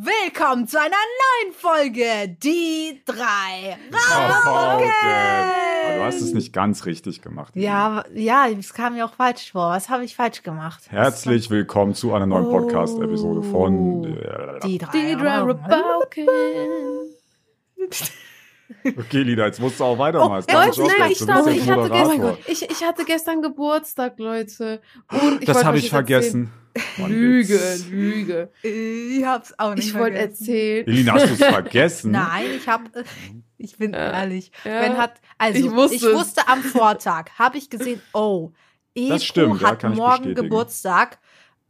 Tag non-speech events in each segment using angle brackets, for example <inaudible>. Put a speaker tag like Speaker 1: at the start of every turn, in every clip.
Speaker 1: Willkommen zu einer neuen Folge, die drei
Speaker 2: Oh. Aber du hast es nicht ganz richtig gemacht.
Speaker 1: Ja, ja, es kam mir auch falsch vor. Was habe ich falsch gemacht?
Speaker 2: Herzlich willkommen zu einer neuen Podcast-Episode von. äh,
Speaker 1: Die drei,
Speaker 3: Die drei. Rabauken. <laughs>
Speaker 2: Okay, Lida, jetzt musst du auch weitermachen.
Speaker 1: Oh, Leute, nein,
Speaker 3: ich, dachte, ich, hatte gestern, ich, ich hatte gestern Geburtstag, Leute. Und ich
Speaker 2: Das habe ich
Speaker 3: erzählen-
Speaker 2: vergessen. <laughs> Mann,
Speaker 3: Lüge. Lüge.
Speaker 1: Ich hab's auch nicht
Speaker 3: Ich wollte erzählen.
Speaker 2: Elina, hast du es vergessen? <laughs>
Speaker 1: Nein, ich habe, ich bin
Speaker 3: Äh,
Speaker 1: ehrlich.
Speaker 3: ja.
Speaker 1: Ben hat, also
Speaker 3: Ich
Speaker 1: ich
Speaker 3: wusste
Speaker 1: wusste,
Speaker 3: es.
Speaker 1: am Vortag, habe ich gesehen, oh, Ebro
Speaker 2: stimmt, ja,
Speaker 1: hat
Speaker 2: kann ich
Speaker 1: morgen. Geburtstag.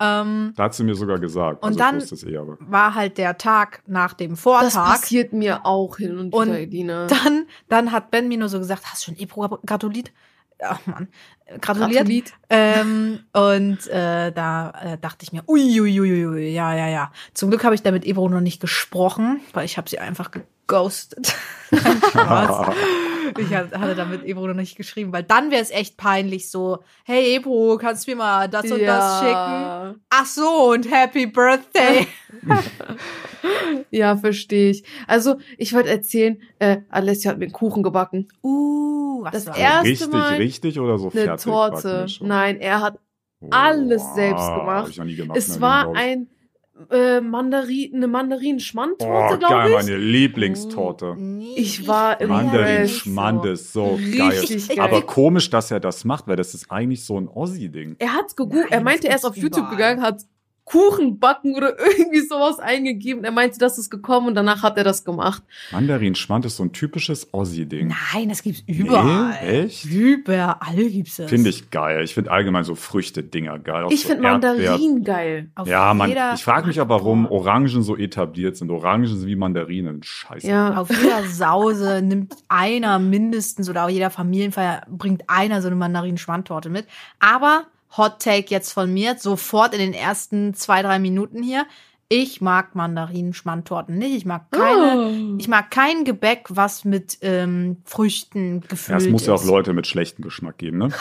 Speaker 1: Ähm,
Speaker 2: Da hat sie mir sogar gesagt.
Speaker 1: Und
Speaker 2: also
Speaker 1: dann-
Speaker 2: eh, aber.
Speaker 1: war halt der Tag nach dem
Speaker 3: Das
Speaker 1: Vortag.
Speaker 3: passiert mir auch hin und
Speaker 1: Und
Speaker 3: wieder, Elina.
Speaker 1: Dann, dann hat Ben mir nur so gesagt, hast du schon Ebro gratuliert? Ach man, gratuliert.
Speaker 3: Gratuliert.
Speaker 1: Ähm, und äh, da äh, dachte ich mir, uiuiuiui, ja, ja, ja. Zum Glück habe ich da mit Ebro noch nicht gesprochen, weil ich habe sie einfach geghostet. <laughs> Spaß. <laughs> Ich hat- hatte da mit Ebro noch nicht geschrieben, weil dann wäre es echt peinlich so, hey Ebro, kannst du mir mal das und das schicken? Ach so, und Happy Birthday.
Speaker 3: Ja, verstehe ich. Also, ich wollte erzählen, äh, Alessia hat mir einen Kuchen gebacken.
Speaker 1: Uh, was
Speaker 3: Das
Speaker 1: war
Speaker 3: erste
Speaker 2: richtig,
Speaker 3: Mal
Speaker 2: richtig oder so
Speaker 3: Eine
Speaker 2: fertig?
Speaker 3: Torte. Nein, er hat alles
Speaker 2: Boah,
Speaker 3: selbst
Speaker 2: hab
Speaker 3: gemacht.
Speaker 2: Ich noch nie gemacht
Speaker 3: Es
Speaker 2: ne,
Speaker 3: war ein äh, Mandarin, eine Mandarin-Schmandtorte,
Speaker 2: Oh,
Speaker 3: glaube
Speaker 2: geil,
Speaker 3: ich.
Speaker 2: meine Lieblingstorte.
Speaker 1: Nee,
Speaker 3: Ich war im
Speaker 2: Mandarin
Speaker 3: Impressed.
Speaker 2: Schmandes, so
Speaker 3: Richtig
Speaker 2: geil.
Speaker 3: geil.
Speaker 2: Aber komisch, dass er das macht, weil das ist eigentlich so ein Ossi-Ding.
Speaker 3: Er hat's gegoogelt, er meinte, er ist auf YouTube gegangen, hat Kuchen backen oder <laughs> irgendwie sowas eingegeben. Er meinte, das ist gekommen und danach hat er das gemacht.
Speaker 2: Mandarin Schmand ist so ein typisches Ossi-Ding.
Speaker 1: Nein, das gibt's überall.
Speaker 2: Nee, echt?
Speaker 1: Überall gibt's es.
Speaker 2: Finde ich geil. Ich finde allgemein so Früchte-Dinger geil. Auch
Speaker 3: Ich
Speaker 2: so
Speaker 3: finde
Speaker 2: Erdbeer-
Speaker 3: Mandarin geil.
Speaker 1: Auf
Speaker 2: Ja, man, ich frage mich aber, warum Orangen so etabliert sind. Orangen sind wie Mandarinen. Scheiße.
Speaker 3: Ja.
Speaker 1: Auf jeder Sause nimmt einer mindestens oder auf jeder Familienfeier bringt einer so eine Mandarin-Schmandtorte mit. Aber Hot Take jetzt von mir, sofort in den ersten zwei, drei Minuten hier. Ich mag Mandarinen-Schmandtorten nicht. Ich mag keine.
Speaker 3: Oh.
Speaker 1: Ich mag kein Gebäck, was mit ähm, Früchten
Speaker 2: Ja,
Speaker 1: gefüllt
Speaker 2: es muss ja auch
Speaker 1: ist.
Speaker 2: Leute mit schlechtem Geschmack geben, ne? <laughs>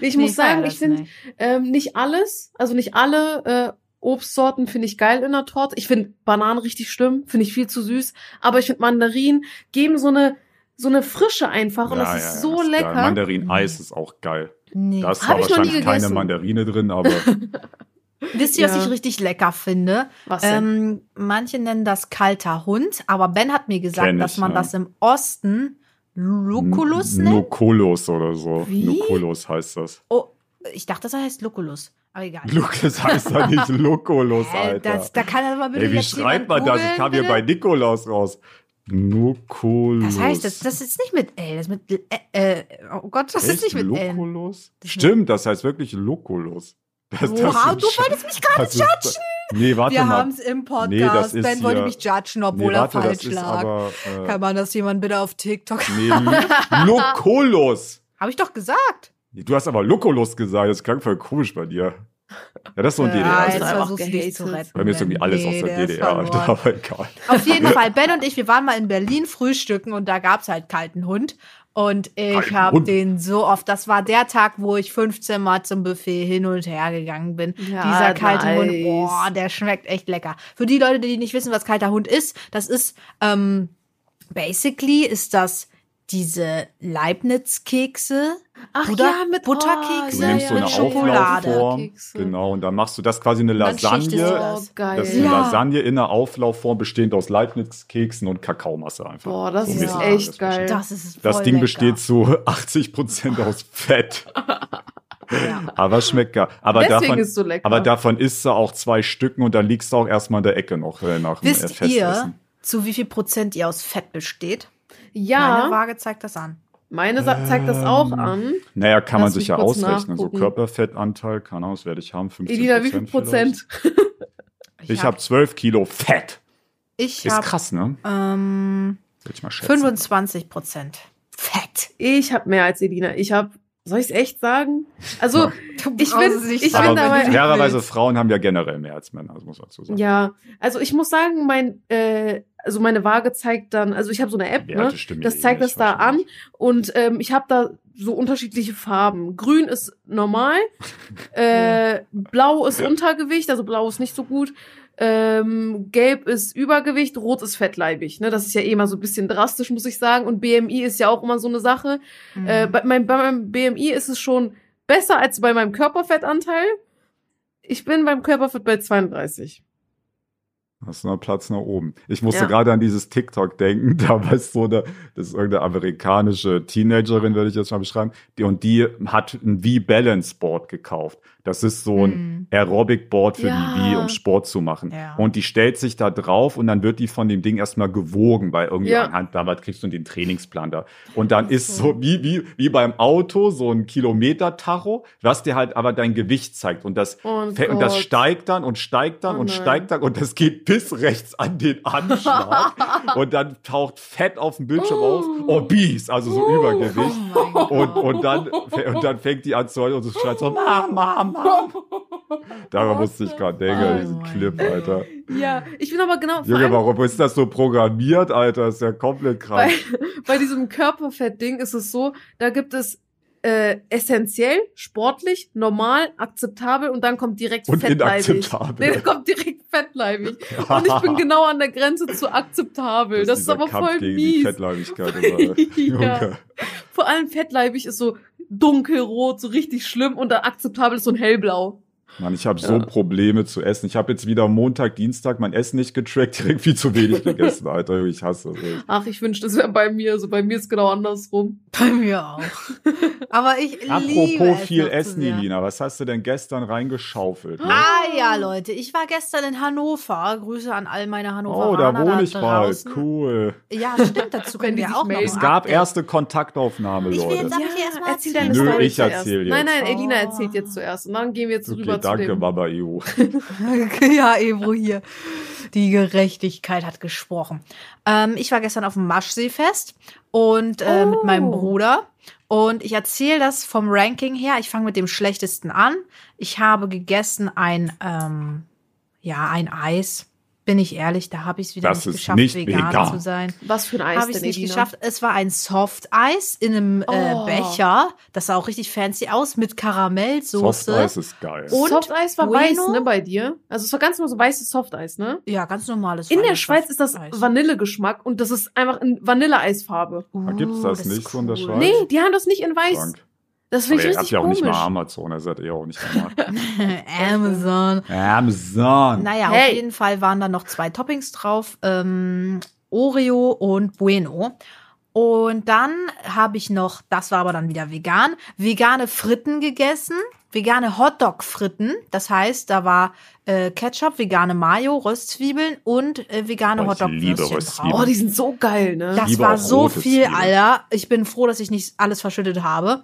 Speaker 3: Ich
Speaker 1: Nee,
Speaker 3: muss sagen, ich
Speaker 1: das
Speaker 3: finde
Speaker 1: nicht.
Speaker 3: ähm, nicht alles, also nicht alle äh, Obstsorten finde ich geil in der Torte. Ich finde Bananen richtig schlimm, finde ich viel zu süß. Aber ich finde Mandarinen geben so eine so eine Frische einfach und das ist so
Speaker 2: geil.
Speaker 3: lecker.
Speaker 2: Mandarin-Eis ist auch geil.
Speaker 1: Nee.
Speaker 2: Da ist zwar
Speaker 3: ich noch nie
Speaker 2: wahrscheinlich keine
Speaker 3: gegessen.
Speaker 2: Mandarine drin, aber <laughs>
Speaker 1: Wisst ihr, was
Speaker 3: Ja.
Speaker 1: ich richtig lecker finde?
Speaker 3: Was denn?
Speaker 1: Ähm, manche nennen das kalter Hund, aber Ben hat mir gesagt,
Speaker 2: ich,
Speaker 1: dass man
Speaker 2: ja.
Speaker 1: das im Osten Lucullus nennt.
Speaker 2: Nukulus oder so.
Speaker 1: Wie?
Speaker 2: Nukulus heißt das.
Speaker 1: Oh, ich dachte, das heißt Lucullus. Aber egal.
Speaker 2: Lukas heißt da nicht <laughs> Lukulus,
Speaker 1: Äh,
Speaker 2: Alter.
Speaker 1: das, da kann er mal bitte
Speaker 2: Ey, wie schreibt man das? Ich kam hier bei Nikolaus raus. Nukulus.
Speaker 1: Das heißt, das, das ist nicht mit L, das ist mit äh, äh, oh Gott, das ist
Speaker 2: Echt?
Speaker 1: nicht mit L. Das ist
Speaker 2: Stimmt, das heißt wirklich Lukulus. Das, ist
Speaker 1: du wolltest mich gerade
Speaker 2: ist- Nee, warte
Speaker 1: Wir
Speaker 2: mal.
Speaker 1: haben es im Podcast.
Speaker 2: Nee, das ist
Speaker 1: ben wollte
Speaker 2: hier-
Speaker 1: mich judgen, obwohl
Speaker 2: nee,
Speaker 1: er
Speaker 2: warte, das
Speaker 1: falsch
Speaker 2: ist
Speaker 1: lag.
Speaker 2: aber.
Speaker 1: Kann
Speaker 2: Äh,
Speaker 1: man das jemand bitte auf TikTok?
Speaker 2: nee, <laughs> Lukulus.
Speaker 1: Habe ich doch gesagt.
Speaker 2: Du hast aber Lukulus gesagt, das klang voll komisch bei dir. Ja, das ist so ein
Speaker 1: Ja,
Speaker 2: DDR.
Speaker 1: jetzt
Speaker 3: ist einfach
Speaker 1: versuchst du dich zu retten.
Speaker 2: Bei mir ist irgendwie alles aus der DDR, Alter, aber egal.
Speaker 1: Auf jeden Fall, Ben und ich, wir waren mal in Berlin frühstücken und da gab's halt kalten Hund. Und ich habe den so oft, das war der Tag, wo ich 15 Mal zum Buffet hin und her gegangen bin.
Speaker 3: Ja,
Speaker 1: Dieser kalte
Speaker 3: nice.
Speaker 1: Hund, boah, der schmeckt echt lecker. Für die Leute, die nicht wissen, was kalter Hund ist, das ist, ähm, basically ist das diese Leibniz-Kekse.
Speaker 3: Ach
Speaker 1: oder
Speaker 3: ja, mit
Speaker 1: Butterkekse
Speaker 2: Du
Speaker 3: Oh, ja,
Speaker 2: nimmst so eine
Speaker 1: Schokolade.
Speaker 2: Auflaufform. Genau, und dann machst du das quasi eine Lasagne.
Speaker 1: das.
Speaker 3: Oh.
Speaker 2: Das ist eine
Speaker 1: Ja.
Speaker 2: Lasagne in einer Auflaufform bestehend aus Leibniz-Keksen und Kakaomasse einfach.
Speaker 3: Boah, das
Speaker 2: So
Speaker 3: ist echt
Speaker 2: das
Speaker 3: geil.
Speaker 1: Das ist
Speaker 2: Das Ding
Speaker 1: lecker.
Speaker 2: besteht zu 80 Prozent aus Fett.
Speaker 1: Ja.
Speaker 2: Aber schmeckt geil. Aber
Speaker 3: Deswegen
Speaker 2: davon,
Speaker 3: ist es so lecker.
Speaker 2: aber davon isst du auch zwei Stücken und dann liegst du auch erstmal in der Ecke noch äh, nach dem
Speaker 1: Wisst ihr,
Speaker 2: Festessen.
Speaker 1: zu wie viel Prozent ihr aus Fett besteht? Meine
Speaker 3: ja,
Speaker 1: Waage zeigt das an.
Speaker 3: meine Sa- zeigt das auch
Speaker 2: Ähm,
Speaker 3: an.
Speaker 2: Naja, kann man
Speaker 3: Lass
Speaker 2: sich
Speaker 3: mich
Speaker 2: ja ausrechnen. So
Speaker 3: nachgucken.
Speaker 2: Körperfettanteil, keine Ahnung, was werde ich haben? 15
Speaker 3: Elina, wie viel Prozent? <laughs>
Speaker 2: Ich habe 12 Kilo Fett.
Speaker 1: ich
Speaker 2: Ist
Speaker 1: hab,
Speaker 2: krass, ne?
Speaker 1: ähm,
Speaker 2: Würde ich mal schätzen.
Speaker 1: 25 Prozent. Fett.
Speaker 3: Ich habe mehr als Elina. Ich habe, soll ich es echt sagen? Also, ich
Speaker 1: brauchst
Speaker 3: bin,
Speaker 1: es nicht
Speaker 3: ich
Speaker 1: sagen,
Speaker 3: bin dabei.
Speaker 2: fairerweise. Frauen haben ja generell mehr als Männer, das muss man dazu sagen.
Speaker 3: Ja, also ich muss sagen, mein, äh, also meine Waage zeigt dann, also ich habe so eine App,
Speaker 2: Werte
Speaker 3: ne? Das zeigt das da an und ähm, ich habe da so unterschiedliche Farben. Grün ist normal, <laughs> äh, blau ist Untergewicht, also blau ist nicht so gut. Ähm, gelb ist Übergewicht, rot ist fettleibig. Ne? Das ist ja eh mal so ein bisschen drastisch, muss ich sagen. Und BMI ist ja auch immer so eine Sache.
Speaker 1: Mhm.
Speaker 3: Äh, bei, mein, bei meinem BMI ist es schon besser als bei meinem Körperfettanteil. Ich bin beim Körperfett bei 32.
Speaker 2: Hast du noch Platz nach oben. Ich musste
Speaker 3: Ja.
Speaker 2: gerade an dieses TikTok denken. <laughs> Da war es so eine, das ist irgendeine amerikanische Teenagerin, würde ich jetzt mal beschreiben. Die, und die hat ein V-Balance-Board gekauft. Das ist so ein
Speaker 1: Mhm.
Speaker 2: Aerobic-Board für
Speaker 3: Ja.
Speaker 2: die Wii, um Sport zu machen.
Speaker 1: Ja.
Speaker 2: Und die stellt sich da drauf und dann wird die von dem Ding erstmal gewogen, weil irgendwie
Speaker 3: Ja.
Speaker 2: anhand damals kriegst du den Trainingsplan da. Und dann ist so wie, wie, wie beim Auto so ein Kilometer-Tacho, was dir halt aber dein Gewicht zeigt. Und das,
Speaker 3: Oh
Speaker 2: und das steigt dann und steigt dann
Speaker 3: Oh
Speaker 2: und
Speaker 3: nein.
Speaker 2: steigt dann und das geht bis rechts an den Anschlag. <laughs> und dann taucht Fett auf dem Bildschirm auf. Obese, also so
Speaker 3: Oh.
Speaker 2: Übergewicht.
Speaker 1: Oh.
Speaker 2: Und, und, dann, und dann fängt die an zu heulen und so schreit so, Mama, Mama. Daran musste ich gerade denken,
Speaker 1: Oh
Speaker 2: diesen Clip. Alter.
Speaker 3: Ja, ich bin aber genau
Speaker 2: Junge, warum ist das so programmiert, Alter? Das ist ja komplett
Speaker 3: bei,
Speaker 2: krass. <laughs>
Speaker 3: bei diesem Körperfett-Ding ist es so, da gibt es äh, essentiell, sportlich, normal, akzeptabel und dann kommt direkt
Speaker 2: Und
Speaker 3: fettleibig.
Speaker 2: inakzeptabel.
Speaker 3: Nee, da kommt direkt fettleibig. Und ich bin <laughs> genau an der Grenze zu akzeptabel. Das, ist
Speaker 2: dieser
Speaker 3: aber
Speaker 2: Kampf
Speaker 3: voll
Speaker 2: gegen die
Speaker 3: mies.
Speaker 2: Fettleibigkeit. immer. <laughs>
Speaker 3: Ja.
Speaker 2: Junge.
Speaker 3: Vor allem fettleibig ist so dunkelrot, so richtig schlimm und dann akzeptabel ist so ein hellblau.
Speaker 2: Mann, ich habe so
Speaker 3: Ja.
Speaker 2: Probleme zu essen. Ich habe jetzt wieder Montag, Dienstag mein Essen nicht getrackt, <laughs> direkt viel zu wenig gegessen, Alter. Ich hasse es.
Speaker 3: Ach, ich wünschte, das wäre bei mir. So bei mir ist genau andersrum.
Speaker 1: Bei mir auch. Aber ich <laughs> liebe
Speaker 2: Apropos
Speaker 1: es
Speaker 2: viel Essen. Elina, was hast du denn gestern reingeschaufelt?
Speaker 1: Ah ja, Leute, ich war gestern in Hannover. Grüße an all meine Hannoveraner
Speaker 2: Oh, da wohne ich bald. Cool.
Speaker 1: Ja, stimmt, dazu <laughs> können wir auch noch
Speaker 3: melden.
Speaker 2: Es gab erste Kontaktaufnahme,
Speaker 1: Ich will
Speaker 2: Leute.
Speaker 1: jetzt aber hier erstmal
Speaker 3: erzähl
Speaker 1: erzählen.
Speaker 3: deine
Speaker 2: Nö,
Speaker 3: Story
Speaker 2: ich
Speaker 3: zuerst.
Speaker 2: erzähl
Speaker 3: Nein,
Speaker 2: jetzt.
Speaker 3: nein, Elina
Speaker 1: Oh.
Speaker 3: erzählt jetzt zuerst. Und dann gehen wir jetzt
Speaker 2: Okay,
Speaker 3: rüber zu
Speaker 2: danke. Baba EU. <laughs>
Speaker 1: ja, Ebro hier. Die Gerechtigkeit hat gesprochen. Ähm, ich war gestern auf dem Maschseefest und äh,
Speaker 3: Oh.
Speaker 1: mit meinem Bruder. Und ich erzähle das vom Ranking her. Ich fange mit dem schlechtesten an. Ich habe gegessen ein, ähm, ja, ein Eis. Bin ich ehrlich, da habe ich es wieder
Speaker 2: Das
Speaker 1: nicht
Speaker 2: ist
Speaker 1: geschafft,
Speaker 2: nicht
Speaker 1: vegan,
Speaker 2: vegan.
Speaker 1: zu sein.
Speaker 3: Was für ein Eis
Speaker 1: Habe ich
Speaker 3: denn,
Speaker 1: nicht geschafft. Es war ein Soft-Eis in einem äh,
Speaker 3: Oh.
Speaker 1: Becher. Das sah auch richtig fancy aus mit Karamellsoße.
Speaker 2: Softeis ist geil.
Speaker 1: Und
Speaker 3: Softeis war
Speaker 1: Bueno?
Speaker 3: weiß, ne, bei dir? Also es war ganz nur so weißes Softeis, ne?
Speaker 1: Ja, ganz normales.
Speaker 3: In der Schweiz ist das. Vanillegeschmack und das ist einfach in Vanilleeisfarbe.
Speaker 2: Ah, gibt's das
Speaker 1: ist
Speaker 2: nicht so in der Schweiz?
Speaker 3: Nee, die haben das nicht in weiß.
Speaker 2: Krank.
Speaker 3: Das finde ich richtig
Speaker 2: ja auch
Speaker 3: komisch.
Speaker 2: nicht mal Amazon, ihr seid ihr auch nicht normal. <laughs>
Speaker 1: Amazon. <laughs>
Speaker 2: Amazon.
Speaker 1: Naja,
Speaker 3: Hey.
Speaker 1: auf jeden Fall waren da noch zwei Toppings drauf. Ähm, Oreo und Bueno. Und dann habe ich noch, das war aber dann wieder vegan, vegane Fritten gegessen. Vegane Hotdog-Fritten. Das heißt, da war äh, Ketchup, vegane Mayo, Röstzwiebeln und äh, vegane
Speaker 2: Oh,
Speaker 1: Hotdog-Würstchen drauf.
Speaker 3: Oh, die sind so geil, ne?
Speaker 1: Das
Speaker 2: liebe
Speaker 1: war so viel,
Speaker 2: Zwiebeln.
Speaker 1: Alter. Ich bin froh, dass ich nicht alles verschüttet habe.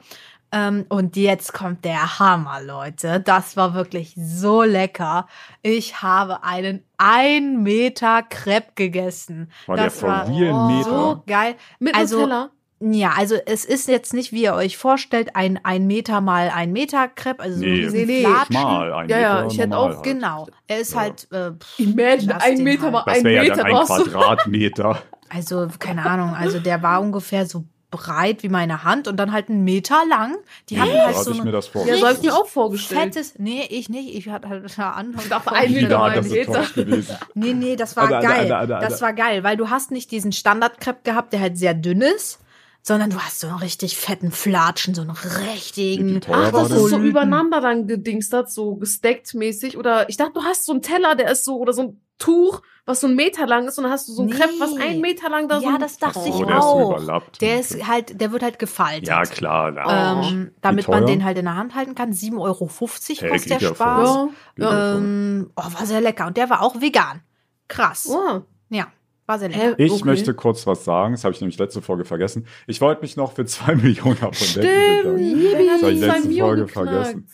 Speaker 1: Ähm, und jetzt kommt der Hammer, Leute. Das war wirklich so lecker. Ich habe einen ein Meter Crepe gegessen.
Speaker 2: War der
Speaker 1: das
Speaker 2: for
Speaker 1: war
Speaker 2: ein Meter?
Speaker 1: so geil.
Speaker 3: Mit
Speaker 1: also-
Speaker 3: Nutella.
Speaker 1: Ja, also es ist jetzt nicht, wie ihr euch vorstellt, ein ein Meter mal ein Meter Crepe, also so
Speaker 2: Nee,
Speaker 1: riesen
Speaker 3: nee.
Speaker 2: Schmal, ein
Speaker 3: Ja, ja,
Speaker 2: Meter
Speaker 3: ich hätte auch-
Speaker 2: halt.
Speaker 1: Genau. Er ist
Speaker 2: Ja.
Speaker 1: halt äh, pff,
Speaker 3: Imagine, ein Meter
Speaker 1: halt.
Speaker 3: mal
Speaker 2: Das
Speaker 3: ein
Speaker 2: wäre ja
Speaker 3: Meter
Speaker 2: dann ein. Quadratmeter.
Speaker 1: Also, keine Ahnung, also der war ungefähr so breit wie meine Hand und dann halt einen Meter lang. Die hatten
Speaker 2: so
Speaker 1: halt so
Speaker 2: ich mir das
Speaker 3: Ja,
Speaker 2: vorgestellt.
Speaker 3: so hab ich mir auch vorgestellt.
Speaker 1: fettes, nee, ich nicht, ich hatte halt da an.
Speaker 3: dachte, ein Meter
Speaker 2: Wieder
Speaker 3: mal
Speaker 2: hat das
Speaker 3: ein
Speaker 2: so
Speaker 3: Meter.
Speaker 1: Nee, nee, das war
Speaker 2: Alter,
Speaker 1: geil.
Speaker 2: Alter, Alter.
Speaker 1: Das war geil, weil du hast nicht diesen Standardkrepp gehabt, der halt sehr dünn ist, sondern du hast so einen richtig fetten Flatschen, so einen richtigen.
Speaker 3: Ach, das ist so übereinander dann gedingstert, so gesteckt mäßig. Oder ich dachte, du hast so einen Teller, der ist so, oder so ein Tuch, was so ein Meter lang ist, und dann hast du so ein
Speaker 1: Nee.
Speaker 3: Crepe, was ein Meter lang da so.
Speaker 1: Ja, das dachte
Speaker 2: Ach
Speaker 1: ich
Speaker 2: der ist
Speaker 1: auch.
Speaker 2: überlappt.
Speaker 1: Der ist halt, der wird halt gefaltet.
Speaker 2: Ja, klar. Da.
Speaker 1: Ähm, damit man den halt in der Hand halten kann. 7,50 Euro kostet
Speaker 2: Hey,
Speaker 1: der. Spaß.
Speaker 3: Ja.
Speaker 1: Ähm, oh, war sehr lecker. Und der war auch vegan. Krass.
Speaker 3: Oh.
Speaker 1: Ja, war sehr lecker.
Speaker 2: Ich
Speaker 3: Okay.
Speaker 2: möchte kurz was sagen, das habe ich nämlich letzte Folge vergessen. Ich wollte mich noch für zwei <laughs> Millionen Abonnenten
Speaker 3: Stimmt.
Speaker 2: bedanken. Das habe ich
Speaker 3: zwei
Speaker 2: letzte Folge
Speaker 3: geknackt.
Speaker 2: vergessen.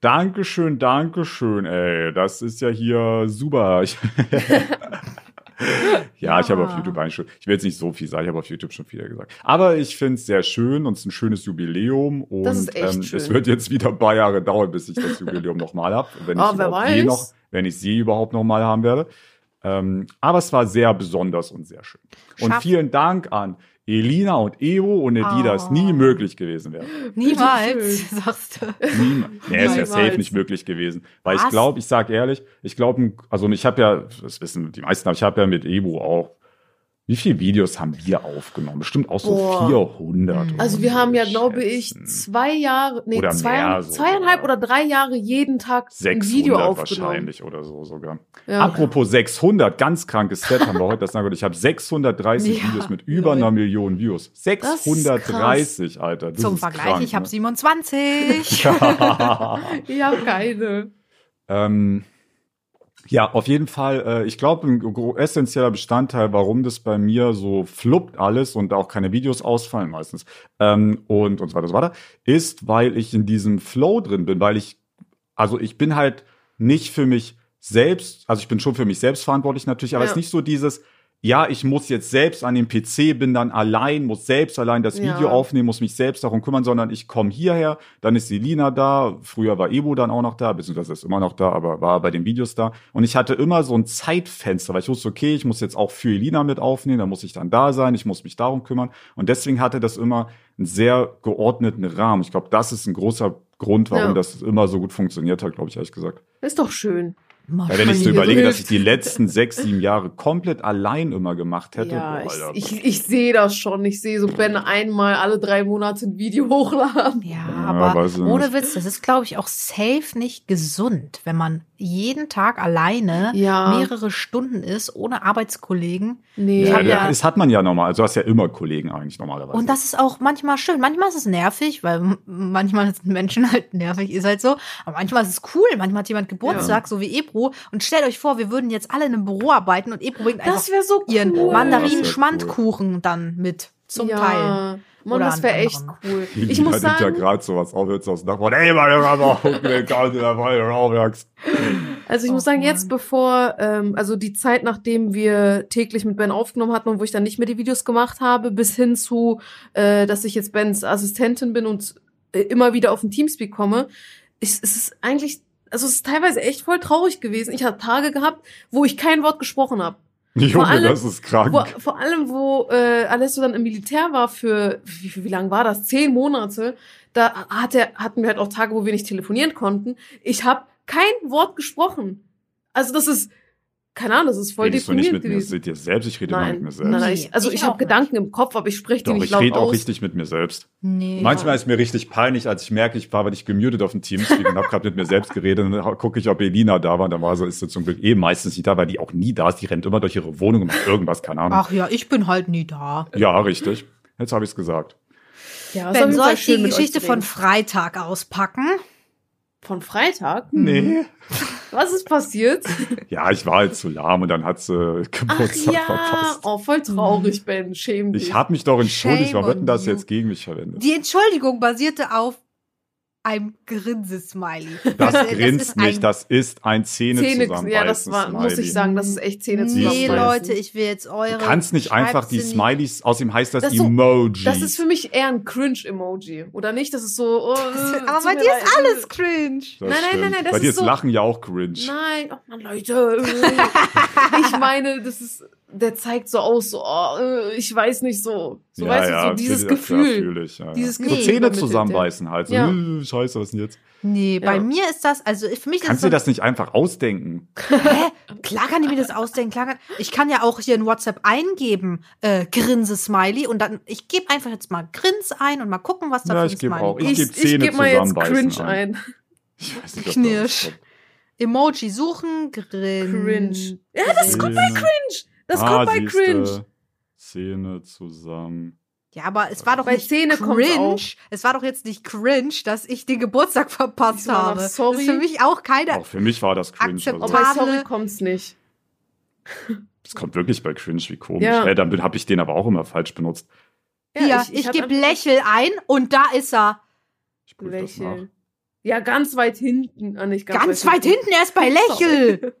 Speaker 2: Dankeschön, Dankeschön, ey. Das ist ja hier super. <laughs> Ja, ich habe auf
Speaker 1: Ja.
Speaker 2: YouTube eigentlich schon, ich will jetzt nicht so viel sagen, ich habe auf YouTube schon viel gesagt. Aber ich finde es sehr schön und es ist ein schönes Jubiläum. Und
Speaker 3: Das ist echt
Speaker 2: ähm,
Speaker 3: schön.
Speaker 2: es wird jetzt wieder ein paar Jahre dauern, bis ich das Jubiläum <laughs> nochmal habe. Wenn ich
Speaker 3: Ah,
Speaker 2: je noch, wenn ich sie überhaupt nochmal haben werde. Ähm, aber es war sehr besonders und sehr schön. Und
Speaker 1: Schaff-
Speaker 2: vielen Dank an Elina und Evo, ohne die das
Speaker 1: Oh.
Speaker 2: nie möglich gewesen wäre.
Speaker 1: Niemals, sagst du.
Speaker 2: Niemand. Nee, ist ja
Speaker 3: Niemals.
Speaker 2: safe nicht möglich gewesen. Weil ich
Speaker 1: Was?
Speaker 2: glaube, ich sag ehrlich, ich glaube, also ich habe ja, das wissen die meisten, aber ich habe ja mit Evo auch, wie viele Videos haben wir aufgenommen? Bestimmt auch so
Speaker 3: Boah.
Speaker 2: 400. oder
Speaker 3: Also wir
Speaker 2: so,
Speaker 3: haben ja, glaube ich, zwei Jahre, nee,
Speaker 2: Oder
Speaker 3: zwei,
Speaker 2: mehr sogar.
Speaker 3: zweieinhalb oder drei Jahre jeden Tag ein
Speaker 2: 600
Speaker 3: Video aufgenommen.
Speaker 2: wahrscheinlich oder so sogar.
Speaker 3: Ja.
Speaker 2: Apropos 600, ganz krankes Set haben wir heute das. Ich habe 630 <laughs>
Speaker 1: Ja,
Speaker 2: Videos mit über einer Million Views.
Speaker 3: ist
Speaker 2: 630, Alter. Das
Speaker 1: Zum Vergleich,
Speaker 2: krank,
Speaker 1: ich habe
Speaker 2: ne?
Speaker 1: 27. <laughs> <laughs>
Speaker 3: Ich habe keine.
Speaker 2: Ähm, ja, auf jeden Fall. Äh, ich glaube, ein essentieller Bestandteil, warum das bei mir so fluppt alles und auch keine Videos ausfallen meistens ähm, und und so weiter, so weiter, ist, weil ich in diesem Flow drin bin, weil ich, also ich bin halt nicht für mich selbst, also ich bin schon für mich selbst verantwortlich natürlich, aber es
Speaker 3: Ja.
Speaker 2: ist nicht so dieses, ja, ich muss jetzt selbst an den PC, bin dann allein, muss selbst allein das
Speaker 3: Ja.
Speaker 2: Video aufnehmen, muss mich selbst darum kümmern, sondern ich komme hierher, dann ist die Lina da, früher war Ebo dann auch noch da, beziehungsweise ist immer noch da, aber war bei den Videos da. Und ich hatte immer so ein Zeitfenster, weil ich wusste, okay, ich muss jetzt auch für Elina mit aufnehmen, da muss ich dann da sein, ich muss mich darum kümmern. Und deswegen hatte das immer einen sehr geordneten Rahmen. Ich glaube, das ist ein großer Grund, warum
Speaker 3: Ja.
Speaker 2: das immer so gut funktioniert hat, glaube ich, ehrlich gesagt.
Speaker 3: Ist doch schön.
Speaker 2: Weil wenn ich so überlege,
Speaker 3: so
Speaker 2: dass ich
Speaker 3: hilft.
Speaker 2: die letzten sechs, sieben Jahre komplett allein immer gemacht hätte,
Speaker 3: Ja,
Speaker 2: boah,
Speaker 3: ich, ich, ich sehe das schon. Ich sehe so Ben einmal alle drei Monate ein Video <laughs> hochladen.
Speaker 1: Ja,
Speaker 2: Ja,
Speaker 1: aber ohne
Speaker 2: nicht.
Speaker 1: Witz, das ist, glaube ich, auch safe nicht gesund, wenn man jeden Tag alleine
Speaker 3: Ja.
Speaker 1: mehrere Stunden ist, ohne Arbeitskollegen.
Speaker 3: Nee.
Speaker 2: ja,
Speaker 1: ja-
Speaker 2: das hat man ja normal. Also du hast ja immer Kollegen eigentlich normalerweise.
Speaker 1: Und das ist auch manchmal schön. Manchmal ist es nervig, weil manchmal sind Menschen halt nervig, ist halt so. Aber manchmal ist es cool. Manchmal hat jemand Geburtstag, so wie Ebro. Und stellt euch vor, wir würden jetzt alle in einem Büro arbeiten und Ebro bringt einfach
Speaker 3: Das wäre so cool.
Speaker 1: ihren Mandarinen-Schmandkuchen dann mit zum
Speaker 3: ja.
Speaker 1: Teil.
Speaker 3: Mann,
Speaker 1: Oder
Speaker 3: das wäre echt cool. <laughs>
Speaker 2: Die
Speaker 3: Ich muss
Speaker 2: nimmt ja
Speaker 3: sagen,
Speaker 2: gerade sowas auf, jetzt aus Nachbarn. Ey, Weile aufwachst.
Speaker 3: Also ich
Speaker 1: Oh
Speaker 3: muss sagen,
Speaker 1: Mann.
Speaker 3: jetzt bevor, ähm, also die Zeit, nachdem wir täglich mit Ben aufgenommen hatten und wo ich dann nicht mehr die Videos gemacht habe, bis hin zu, äh, dass ich jetzt Bens Assistentin bin und äh, immer wieder auf den Teamspeak komme, ist, ist es eigentlich, also es ist teilweise echt voll traurig gewesen. Ich habe Tage gehabt, wo ich kein Wort gesprochen habe.
Speaker 2: Junge,
Speaker 3: allem-
Speaker 2: das ist krank.
Speaker 3: Wo, vor allem, wo äh, Alessio dann im Militär war für, wie, wie, wie lange war das? Zehn Monate. Da hat er, hatten wir halt auch Tage, wo wir nicht telefonieren konnten. Ich habe kein Wort gesprochen. Also das ist, keine Ahnung, das ist voll
Speaker 2: Redest du nicht mit mir,
Speaker 3: gewesen.
Speaker 2: mit dir selbst? Ich rede immer mit
Speaker 3: Nein,
Speaker 2: mir
Speaker 3: nein,
Speaker 2: selbst.
Speaker 3: nein,
Speaker 1: Nee,
Speaker 3: ich, also
Speaker 1: ich
Speaker 3: ich, habe Gedanken im Kopf, aber ich spreche die
Speaker 2: Doch,
Speaker 3: nicht
Speaker 2: ich
Speaker 3: laut
Speaker 2: rede auch
Speaker 3: aus.
Speaker 2: richtig mit mir selbst.
Speaker 1: Nee.
Speaker 2: Manchmal ist mir richtig peinlich, als ich merke, ich war aber nicht gemutet auf dem Teamspeak und habe gerade mit mir selbst geredet und dann gucke ich, ob Elina da war. Und dann war sie, ist sie zum Glück eh meistens nicht da, weil die auch nie da ist. Die rennt immer durch ihre Wohnung und macht irgendwas, keine Ahnung.
Speaker 1: Ach ja, ich bin halt nie da.
Speaker 2: Ja, richtig. Jetzt habe ich es gesagt.
Speaker 3: Ja,
Speaker 1: Ben, soll ich die Geschichte von. Freitag auspacken?
Speaker 3: von Freitag?
Speaker 2: Nee.
Speaker 3: Was ist passiert? <laughs>
Speaker 2: Ja, ich war halt zu lahm und dann hat sie
Speaker 3: Ach
Speaker 2: Geburtstag
Speaker 3: ja,
Speaker 2: verpasst.
Speaker 3: oh, voll traurig, Ben, schäm dich.
Speaker 2: Ich habe mich doch entschuldigt.
Speaker 1: Shame
Speaker 2: Warum wird denn das jetzt gegen mich verwendet?
Speaker 1: Die Entschuldigung basierte auf einem Grinsesmiley.
Speaker 2: Das grinst nicht, das ist ein Zähne,
Speaker 3: ja, das war, muss ich sagen, das ist echt Zähne
Speaker 1: Nee,
Speaker 3: zusammenbeißen.
Speaker 1: Leute, ich will jetzt eure.
Speaker 2: Du kannst nicht einfach die Smileys, außerdem heißt das,
Speaker 3: Das ist so-
Speaker 2: Emoji.
Speaker 3: Das ist für mich eher ein Cringe-Emoji, oder nicht? Das ist so. Oh,
Speaker 1: Aber bei dir ist alles cringe.
Speaker 2: Das
Speaker 3: Nein, nein, nein, nein, das
Speaker 2: Bei dir
Speaker 3: ist
Speaker 2: ist
Speaker 3: so-
Speaker 2: Lachen ja auch cringe.
Speaker 3: Nein, oh Mann, Leute. <laughs> ich meine, das ist, der zeigt so aus, so, oh, äh, ich weiß nicht so. So,
Speaker 2: ja,
Speaker 3: weißt
Speaker 2: ja,
Speaker 3: du, so dieses Gefühl.
Speaker 2: fühl ich, ja, ja.
Speaker 3: Dieses
Speaker 2: so
Speaker 1: Gefühl
Speaker 2: Zähne
Speaker 3: übermittelt,
Speaker 2: zusammenbeißen halt. So,
Speaker 3: Ja.
Speaker 2: äh, scheiße, was denn jetzt?
Speaker 1: Nee, bei mir ist das, also für mich
Speaker 2: Kannst
Speaker 1: ist
Speaker 2: du
Speaker 1: das
Speaker 2: das nicht einfach ausdenken?
Speaker 1: Hä? Klar kann ich mir das ausdenken. Klar kann, ich kann ja auch hier in WhatsApp eingeben, äh, Grinse-Smiley und dann, ich gebe einfach jetzt mal Grins ein und mal gucken, was da
Speaker 2: Ja,
Speaker 1: für
Speaker 2: ich
Speaker 1: ein
Speaker 2: gebe
Speaker 1: Smiley
Speaker 2: auch. Ich
Speaker 1: kommt.
Speaker 2: geb
Speaker 3: Ich,
Speaker 2: Zähne
Speaker 3: ich gebe mal jetzt
Speaker 2: zusammenbeißen
Speaker 3: Cringe
Speaker 2: ein.
Speaker 3: ein.
Speaker 2: Ich weiß nicht,
Speaker 1: Knirsch.
Speaker 2: das
Speaker 1: Emoji suchen, Grin.
Speaker 3: Cringe. Ja, das kommt bei
Speaker 2: Zähne.
Speaker 3: Cringe. Das
Speaker 2: Ah,
Speaker 3: kommt bei
Speaker 2: siehste.
Speaker 3: Cringe.
Speaker 2: Zähne zusammen.
Speaker 1: Ja, aber es war doch
Speaker 3: Bei
Speaker 1: nicht
Speaker 3: kommt's
Speaker 1: cringe. Es war doch jetzt nicht cringe, dass ich den Geburtstag verpasst habe.
Speaker 3: sorry.
Speaker 1: Das ist für mich auch keine.
Speaker 2: Auch für mich war das cringe. Also,
Speaker 3: Aber bei
Speaker 1: Table.
Speaker 3: Sorry kommt's nicht. <laughs>
Speaker 2: das kommt wirklich bei cringe, wie komisch.
Speaker 3: Ja.
Speaker 2: Äh, dann habe ich den aber auch immer falsch benutzt.
Speaker 1: Hier, ich,
Speaker 3: hab
Speaker 1: gebe
Speaker 3: einfach
Speaker 1: Lächel ein und da ist er.
Speaker 2: Ich prüfe das nach.
Speaker 3: Lächeln. Ja, ganz weit hinten. Ah, nicht ganz,
Speaker 1: Ganz weit hinten erst bei <laughs> Lächel.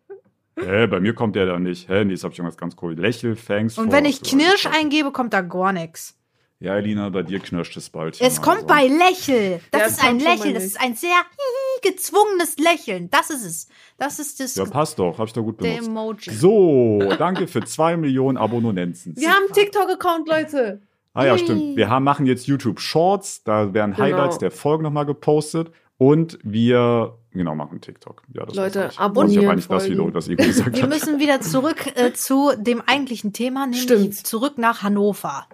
Speaker 2: Hä, bei mir kommt der da nicht. Hä, nee, jetzt habe ich irgendwas ganz cool. Lächel, Fangs.
Speaker 1: Und wenn ich Knirsch eingebe, kommt da gar nichts.
Speaker 2: Ja, Elina, bei dir knirscht es bald.
Speaker 1: Es kommt
Speaker 2: so.
Speaker 1: bei Lächel. Das
Speaker 3: Ja,
Speaker 1: ist ein Lächeln. Das ist ein sehr <laughs> gezwungenes Lächeln. Das ist es. Das ist das
Speaker 2: Ja, passt doch. Hab ich doch gut
Speaker 1: der
Speaker 2: benutzt.
Speaker 1: Emoji.
Speaker 2: So, danke für zwei Millionen Abonnenten.
Speaker 3: Wir haben einen TikTok-Account, Leute.
Speaker 2: Ah ja, stimmt. Wir haben, machen jetzt YouTube Shorts. Da werden
Speaker 3: Genau.
Speaker 2: Highlights der Folge nochmal gepostet. Und wir, genau, machen TikTok. Ja, das
Speaker 3: Leute, abonnieren,
Speaker 2: Und ich das
Speaker 3: folgen.
Speaker 2: wieder, was <laughs> Igor gesagt
Speaker 1: Wir
Speaker 2: hat.
Speaker 1: müssen wieder zurück äh, zu dem eigentlichen Thema, nämlich
Speaker 3: Stimmt.
Speaker 1: zurück nach Hannover.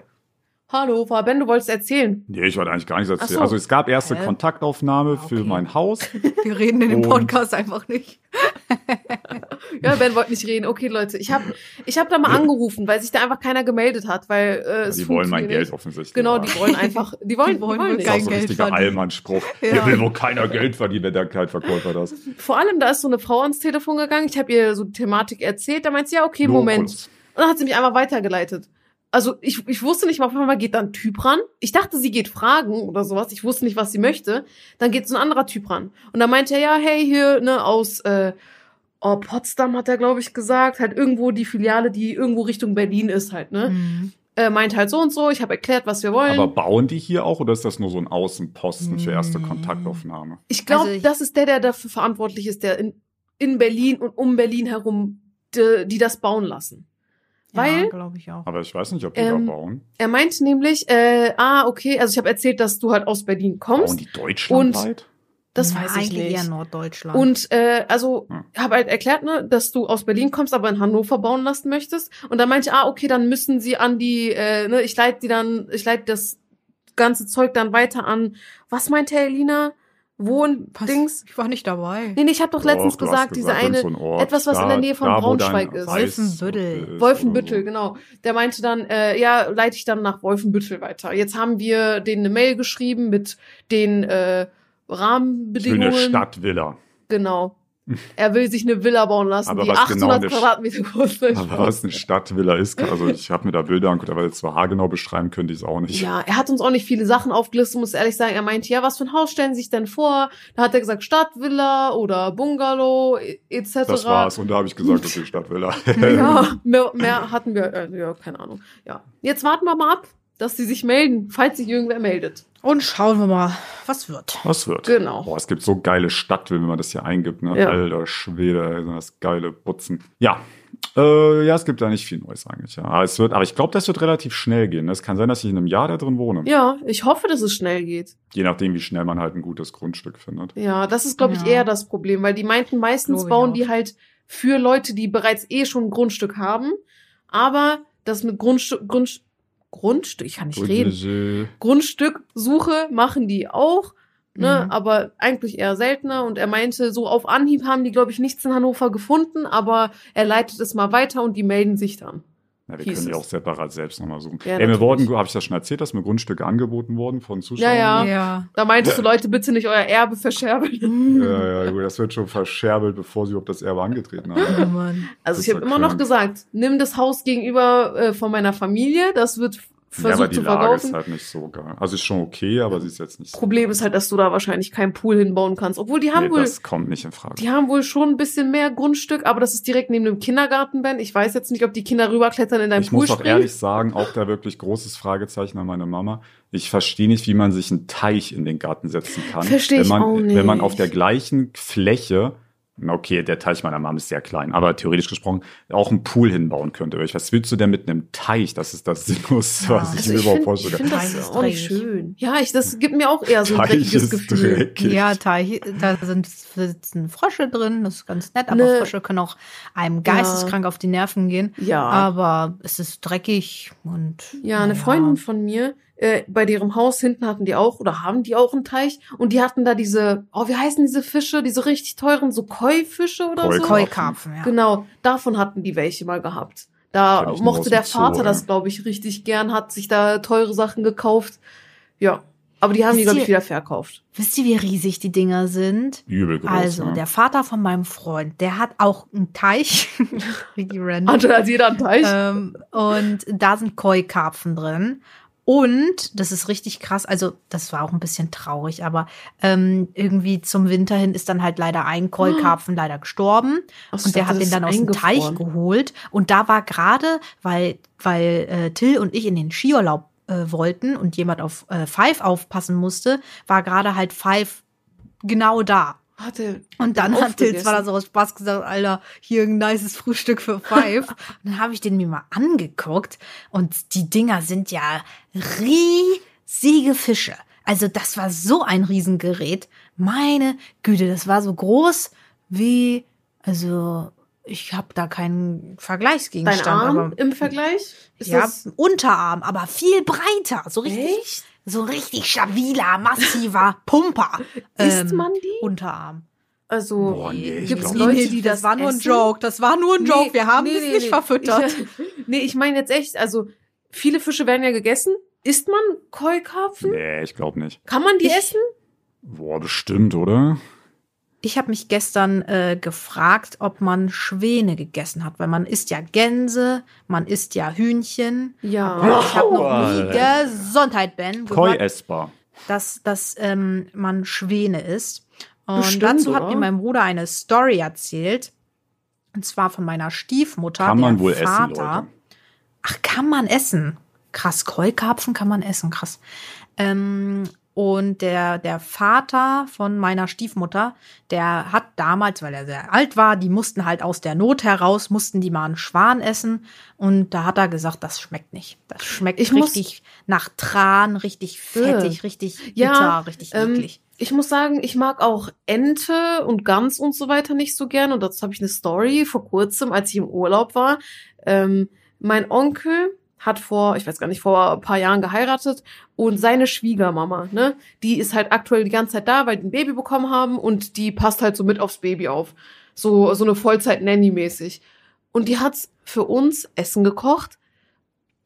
Speaker 3: Hallo, Fabian, du wolltest erzählen.
Speaker 2: Nee, ich wollte eigentlich gar nichts erzählen.
Speaker 3: So.
Speaker 2: Also es gab erste
Speaker 1: Hä?
Speaker 2: Kontaktaufnahme für
Speaker 1: Okay.
Speaker 2: mein Haus. <laughs>
Speaker 1: Wir reden in dem Podcast einfach nicht. <laughs>
Speaker 3: Ja, Ben wollte nicht reden. Okay, Leute, ich habe ich hab da mal <laughs> angerufen, weil sich da einfach keiner gemeldet hat, weil äh, es
Speaker 2: die wollen mein Geld offensichtlich.
Speaker 3: Genau, die wollen einfach, die wollen, die wollen,
Speaker 1: wollen
Speaker 3: nicht.
Speaker 2: Das ist
Speaker 1: kein
Speaker 2: auch so ein
Speaker 1: Geld
Speaker 2: richtiger. Allmann-Spruch.
Speaker 1: Ja.
Speaker 2: Hier will wohl keiner Geld verdienen, wenn der Kaltverkäufer das.
Speaker 3: Vor allem, da ist so eine Frau ans Telefon gegangen. Ich habe ihr so die Thematik erzählt. Da meint sie, ja, okay,
Speaker 2: Nur
Speaker 3: Moment.
Speaker 2: kurz.
Speaker 3: Und dann hat sie mich einfach weitergeleitet. Also ich, ich wusste nicht mal, auf einmal geht da ein Typ ran. Ich dachte, sie geht fragen oder sowas. Ich wusste nicht, was sie möchte. Dann geht so ein anderer Typ ran. Und dann meinte er, ja, hey, hier, ne, aus äh, oh, Potsdam hat er, glaube ich, gesagt. Halt irgendwo die Filiale, die irgendwo Richtung Berlin ist halt, ne?
Speaker 1: Mhm.
Speaker 3: Äh, meint halt so und so, ich habe erklärt, was wir wollen.
Speaker 2: Aber bauen die hier auch oder ist das nur so ein Außenposten für erste
Speaker 1: Mm.
Speaker 2: Kontaktaufnahme?
Speaker 3: ich glaube,
Speaker 1: Also
Speaker 3: das ist der, der dafür verantwortlich ist, der in, in Berlin und um Berlin herum, die, die das bauen lassen. Weil
Speaker 1: ja, glaube ich auch.
Speaker 3: Ah,
Speaker 2: Aber ich weiß nicht, ob die
Speaker 3: Ähm,
Speaker 2: da bauen.
Speaker 3: Er meinte nämlich, äh, ah, okay, also ich habe erzählt, dass du halt aus Berlin
Speaker 2: Bauen
Speaker 3: kommst.
Speaker 2: die deutschlandweit?
Speaker 3: Das
Speaker 1: Na,
Speaker 3: weiß ich
Speaker 1: eigentlich eher
Speaker 3: nicht.
Speaker 1: Norddeutschland.
Speaker 3: Und äh, also
Speaker 2: Hm.
Speaker 3: habe halt erklärt, ne, dass du aus Berlin kommst, aber in Hannover bauen lassen möchtest. Und dann meinte ich, ah, okay, dann müssen sie an die, äh, ne, ich leite die dann, ich leite das ganze Zeug dann weiter an. Was meinte Herr Elina? Wohn
Speaker 1: Was?
Speaker 3: Dings?
Speaker 1: ich war nicht dabei.
Speaker 3: Nee, nee, ich habe doch letztens
Speaker 2: Doch, du hast
Speaker 3: gesagt, diese eine
Speaker 2: Ort.
Speaker 3: etwas, was in der Nähe von
Speaker 2: dein
Speaker 3: Braunschweig ist.
Speaker 1: Wolfenbüttel.
Speaker 3: Wolfenbüttel,
Speaker 2: so.
Speaker 3: genau. Der meinte dann, äh, ja, leite ich dann nach Wolfenbüttel weiter. Jetzt haben wir denen eine Mail geschrieben mit den äh, Rahmenbedingungen.
Speaker 2: eine Stadtvilla.
Speaker 3: Genau. Er will sich eine Villa bauen lassen,
Speaker 2: Aber
Speaker 3: die
Speaker 2: was
Speaker 3: 800
Speaker 2: genau
Speaker 3: Quadratmeter groß ist.
Speaker 2: Aber was eine Stadtvilla ist, also ich habe mir da Bilder angeguckt, aber jetzt so haargenau beschreiben könnte ich es auch nicht.
Speaker 3: Ja, er hat uns auch nicht viele Sachen aufgelistet, muss ehrlich sagen. Er meinte, ja, was für ein Haus stellen Sie sich denn vor? Da hat er gesagt, Stadtvilla oder Bungalow e- etc.
Speaker 2: Das war's. Und da habe ich gesagt, okay, <laughs> Stadtvilla.
Speaker 3: Ja, <laughs> mehr, mehr hatten wir, äh, ja, keine Ahnung. Ja. Jetzt warten wir mal ab, dass sie sich melden, falls sich irgendwer meldet.
Speaker 1: Und schauen wir mal, was wird.
Speaker 2: Was wird?
Speaker 3: Genau.
Speaker 2: Boah, es gibt so geile Stadtvillen, wenn man das hier eingibt, ne?
Speaker 3: Ja.
Speaker 2: Alter Schwede, das geile Butzen. Ja. Äh, ja, es gibt da nicht viel Neues eigentlich, ja. Aber, es wird, aber ich glaube, das wird relativ schnell gehen. ne? Es kann sein, dass ich in einem Jahr da drin wohne.
Speaker 3: Ja, ich hoffe, dass es schnell geht.
Speaker 2: Je nachdem, wie schnell man halt ein gutes Grundstück findet.
Speaker 3: Ja, das ist, glaube ich,
Speaker 1: Ja.
Speaker 3: eher das Problem, weil die meinten, meistens
Speaker 1: ich
Speaker 3: bauen die halt für Leute, die bereits eh schon ein Grundstück haben. Aber das mit Grundstück, Grundstück, Grundstück, ich kann nicht reden. Grundstücksuche machen die auch, ne,
Speaker 1: Mhm.
Speaker 3: aber eigentlich eher seltener. Und er meinte, so auf Anhieb haben die, glaube ich, nichts in Hannover gefunden, aber er leitet es mal weiter und die melden sich dann.
Speaker 2: Ja, wir
Speaker 3: Hieß
Speaker 2: können die
Speaker 3: es.
Speaker 2: auch separat selbst nochmal suchen.
Speaker 3: Ja,
Speaker 2: Ey, mir wurden, habe ich das schon erzählt, dass mir Grundstücke angeboten wurden von Zuschauern?
Speaker 3: Ja, ja.
Speaker 1: Ja.
Speaker 3: Da meintest du, Leute, bitte nicht euer Erbe verscherbeln.
Speaker 2: Ja, ja, gut, das wird schon verscherbelt, bevor sie überhaupt das Erbe angetreten haben.
Speaker 1: Oh Mann.
Speaker 3: Also ich habe
Speaker 2: ja
Speaker 3: immer noch gesagt, nimm das Haus gegenüber äh, von meiner Familie, das wird
Speaker 2: ja, aber
Speaker 3: versucht
Speaker 2: die
Speaker 3: zu
Speaker 2: Lage ist halt nicht so geil. Also ist schon okay, aber sie ist jetzt nicht so
Speaker 3: Problem ist halt, dass du da wahrscheinlich keinen Pool hinbauen kannst. Obwohl die haben
Speaker 2: nee,
Speaker 3: wohl,
Speaker 2: das kommt nicht in Frage.
Speaker 3: die haben wohl schon ein bisschen mehr Grundstück, aber das ist direkt neben dem Kindergarten, Ben. Ich weiß jetzt nicht, ob die Kinder rüberklettern in deinem
Speaker 2: Ich
Speaker 3: Pool
Speaker 2: muss auch
Speaker 3: springen.
Speaker 2: ehrlich sagen, auch da wirklich großes Fragezeichen an meine Mama. Ich verstehe nicht, wie man sich einen Teich in den Garten setzen kann.
Speaker 3: Versteh
Speaker 2: wenn
Speaker 3: ich
Speaker 2: man,
Speaker 3: auch
Speaker 2: Wenn man
Speaker 3: nicht.
Speaker 2: auf der gleichen Fläche, okay, der Teich meiner Mama ist sehr klein, aber theoretisch gesprochen auch einen Pool hinbauen könnte. Ich, Was willst du denn mit einem Teich? Das ist das <laughs> Sinnlosste,
Speaker 1: Ja.
Speaker 2: was ich
Speaker 3: Also
Speaker 2: mir
Speaker 3: ich
Speaker 2: überhaupt
Speaker 3: finde
Speaker 2: vorstellen kann.
Speaker 3: find das
Speaker 1: Teich ist
Speaker 3: auch nicht
Speaker 1: dreckig.
Speaker 3: schön. Ja, ich, das gibt mir auch eher so ein
Speaker 2: Teich
Speaker 3: dreckiges
Speaker 2: ist
Speaker 3: Gefühl.
Speaker 2: dreckig.
Speaker 1: Ja, Teich, da sind sitzen Frösche drin, das ist ganz nett, aber
Speaker 3: Ne.
Speaker 1: Frösche können auch einem geisteskrank auf die Nerven gehen.
Speaker 3: Ja.
Speaker 1: Aber es ist dreckig und.
Speaker 3: Ja, eine
Speaker 1: naja.
Speaker 3: Freundin von mir, äh, bei deren Haus hinten hatten die auch oder haben die auch einen Teich und die hatten da diese, oh, wie heißen diese Fische, diese richtig teuren, so Koi-Fische oder so?
Speaker 2: Koi-Karpfen.
Speaker 1: Koi-Karpfen, ja.
Speaker 3: Genau, davon hatten die welche mal gehabt. Da mochte der Vater
Speaker 2: Zoo,
Speaker 3: das,
Speaker 2: ja.
Speaker 3: glaube ich, richtig gern, hat sich da teure Sachen gekauft. Ja, aber die haben die,
Speaker 1: Wisst
Speaker 3: glaube ich, wieder verkauft.
Speaker 1: Wisst ihr, wie riesig die Dinger sind?
Speaker 2: Übel groß.
Speaker 1: Also,
Speaker 2: ne?
Speaker 1: der Vater von meinem Freund, der hat auch einen Teich. <laughs> Random.
Speaker 3: Hatte hat jeder einen Teich?
Speaker 1: ähm, und da sind Koi-Karpfen drin. Und das ist richtig krass. Also, das war auch ein bisschen traurig, aber ähm, irgendwie zum Winter hin ist dann halt leider ein Koi-Karpfen leider gestorben.
Speaker 3: Ach,
Speaker 1: Und der hat den dann aus dem Teich geholt. Und da war gerade, weil, weil äh, Till und ich in den Skiurlaub äh, wollten und jemand auf äh, Five aufpassen musste, war gerade halt Five genau da.
Speaker 3: Hatte.
Speaker 1: Und dann hat Till zwar so aus Spaß gesagt, Alter, hier ein nices Frühstück für Five. <laughs> und dann habe ich den mir mal angeguckt und die Dinger sind ja riesige Fische. Also das war so ein Riesengerät. Meine Güte, das war so groß wie, also ich habe da keinen
Speaker 3: Dein
Speaker 1: Vergleichsgegenstand.
Speaker 3: Arm
Speaker 1: aber,
Speaker 3: im Vergleich? Ist
Speaker 1: ja,
Speaker 3: das
Speaker 1: Unterarm, aber viel breiter. So richtig,
Speaker 3: echt?
Speaker 1: So richtig stabiler, massiver <laughs> Pumper.
Speaker 3: Isst
Speaker 1: Ähm,
Speaker 3: man die?
Speaker 1: Unterarm.
Speaker 3: Also
Speaker 2: Boah, nee, ich
Speaker 3: gibt's Leute,
Speaker 1: nee,
Speaker 3: die
Speaker 1: das, war nur ein? Joke. Das war nur ein Joke. Wir haben
Speaker 3: nee,
Speaker 1: das
Speaker 3: nee,
Speaker 1: nicht
Speaker 3: nee.
Speaker 1: verfüttert.
Speaker 3: Ich, nee, ich meine jetzt echt, also viele Fische werden ja gegessen. Isst man Keukarpfen?
Speaker 2: Nee, ich glaube nicht.
Speaker 3: Kann man die
Speaker 1: Ich-
Speaker 3: essen?
Speaker 2: Boah, bestimmt, oder?
Speaker 1: Ich habe mich gestern äh, gefragt, ob man Schwäne gegessen hat, weil man isst ja Gänse, man isst ja Hühnchen.
Speaker 3: Ja.
Speaker 1: Ich habe noch nie. Gesundheit, Ben,
Speaker 2: Koi essbar.
Speaker 1: dass, dass ähm, man Schwäne isst. Und
Speaker 3: Bestimmt,
Speaker 1: dazu hat
Speaker 3: oder?
Speaker 1: mir mein Bruder eine Story erzählt. Und zwar von meiner Stiefmutter.
Speaker 2: Kann man
Speaker 1: der
Speaker 2: wohl
Speaker 1: Vater.
Speaker 2: essen, Leute.
Speaker 1: Ach, kann man essen. Krass, Keukarpfen kann man essen, krass. Ähm, und der, der Vater von meiner Stiefmutter, der hat damals, weil er sehr alt war, die mussten halt aus der Not heraus, mussten die mal einen Schwan essen. Und da hat er gesagt, das schmeckt nicht. Das schmeckt
Speaker 3: Ich
Speaker 1: richtig nach Tran, richtig fettig, richtig bitter,
Speaker 3: Ja,
Speaker 1: richtig
Speaker 3: ähm,
Speaker 1: eklig.
Speaker 3: Ich muss sagen, ich mag auch Ente und Gans und so weiter nicht so gern. Und dazu habe ich eine Story vor kurzem, als ich im Urlaub war. Ähm, mein Onkel hat vor, ich weiß gar nicht, vor ein paar Jahren geheiratet und seine Schwiegermama, ne, die ist halt aktuell die ganze Zeit da, weil die ein Baby bekommen haben und die passt halt so mit aufs Baby auf. So, so eine Vollzeit-Nanny-mäßig. Und die hat's für uns Essen gekocht.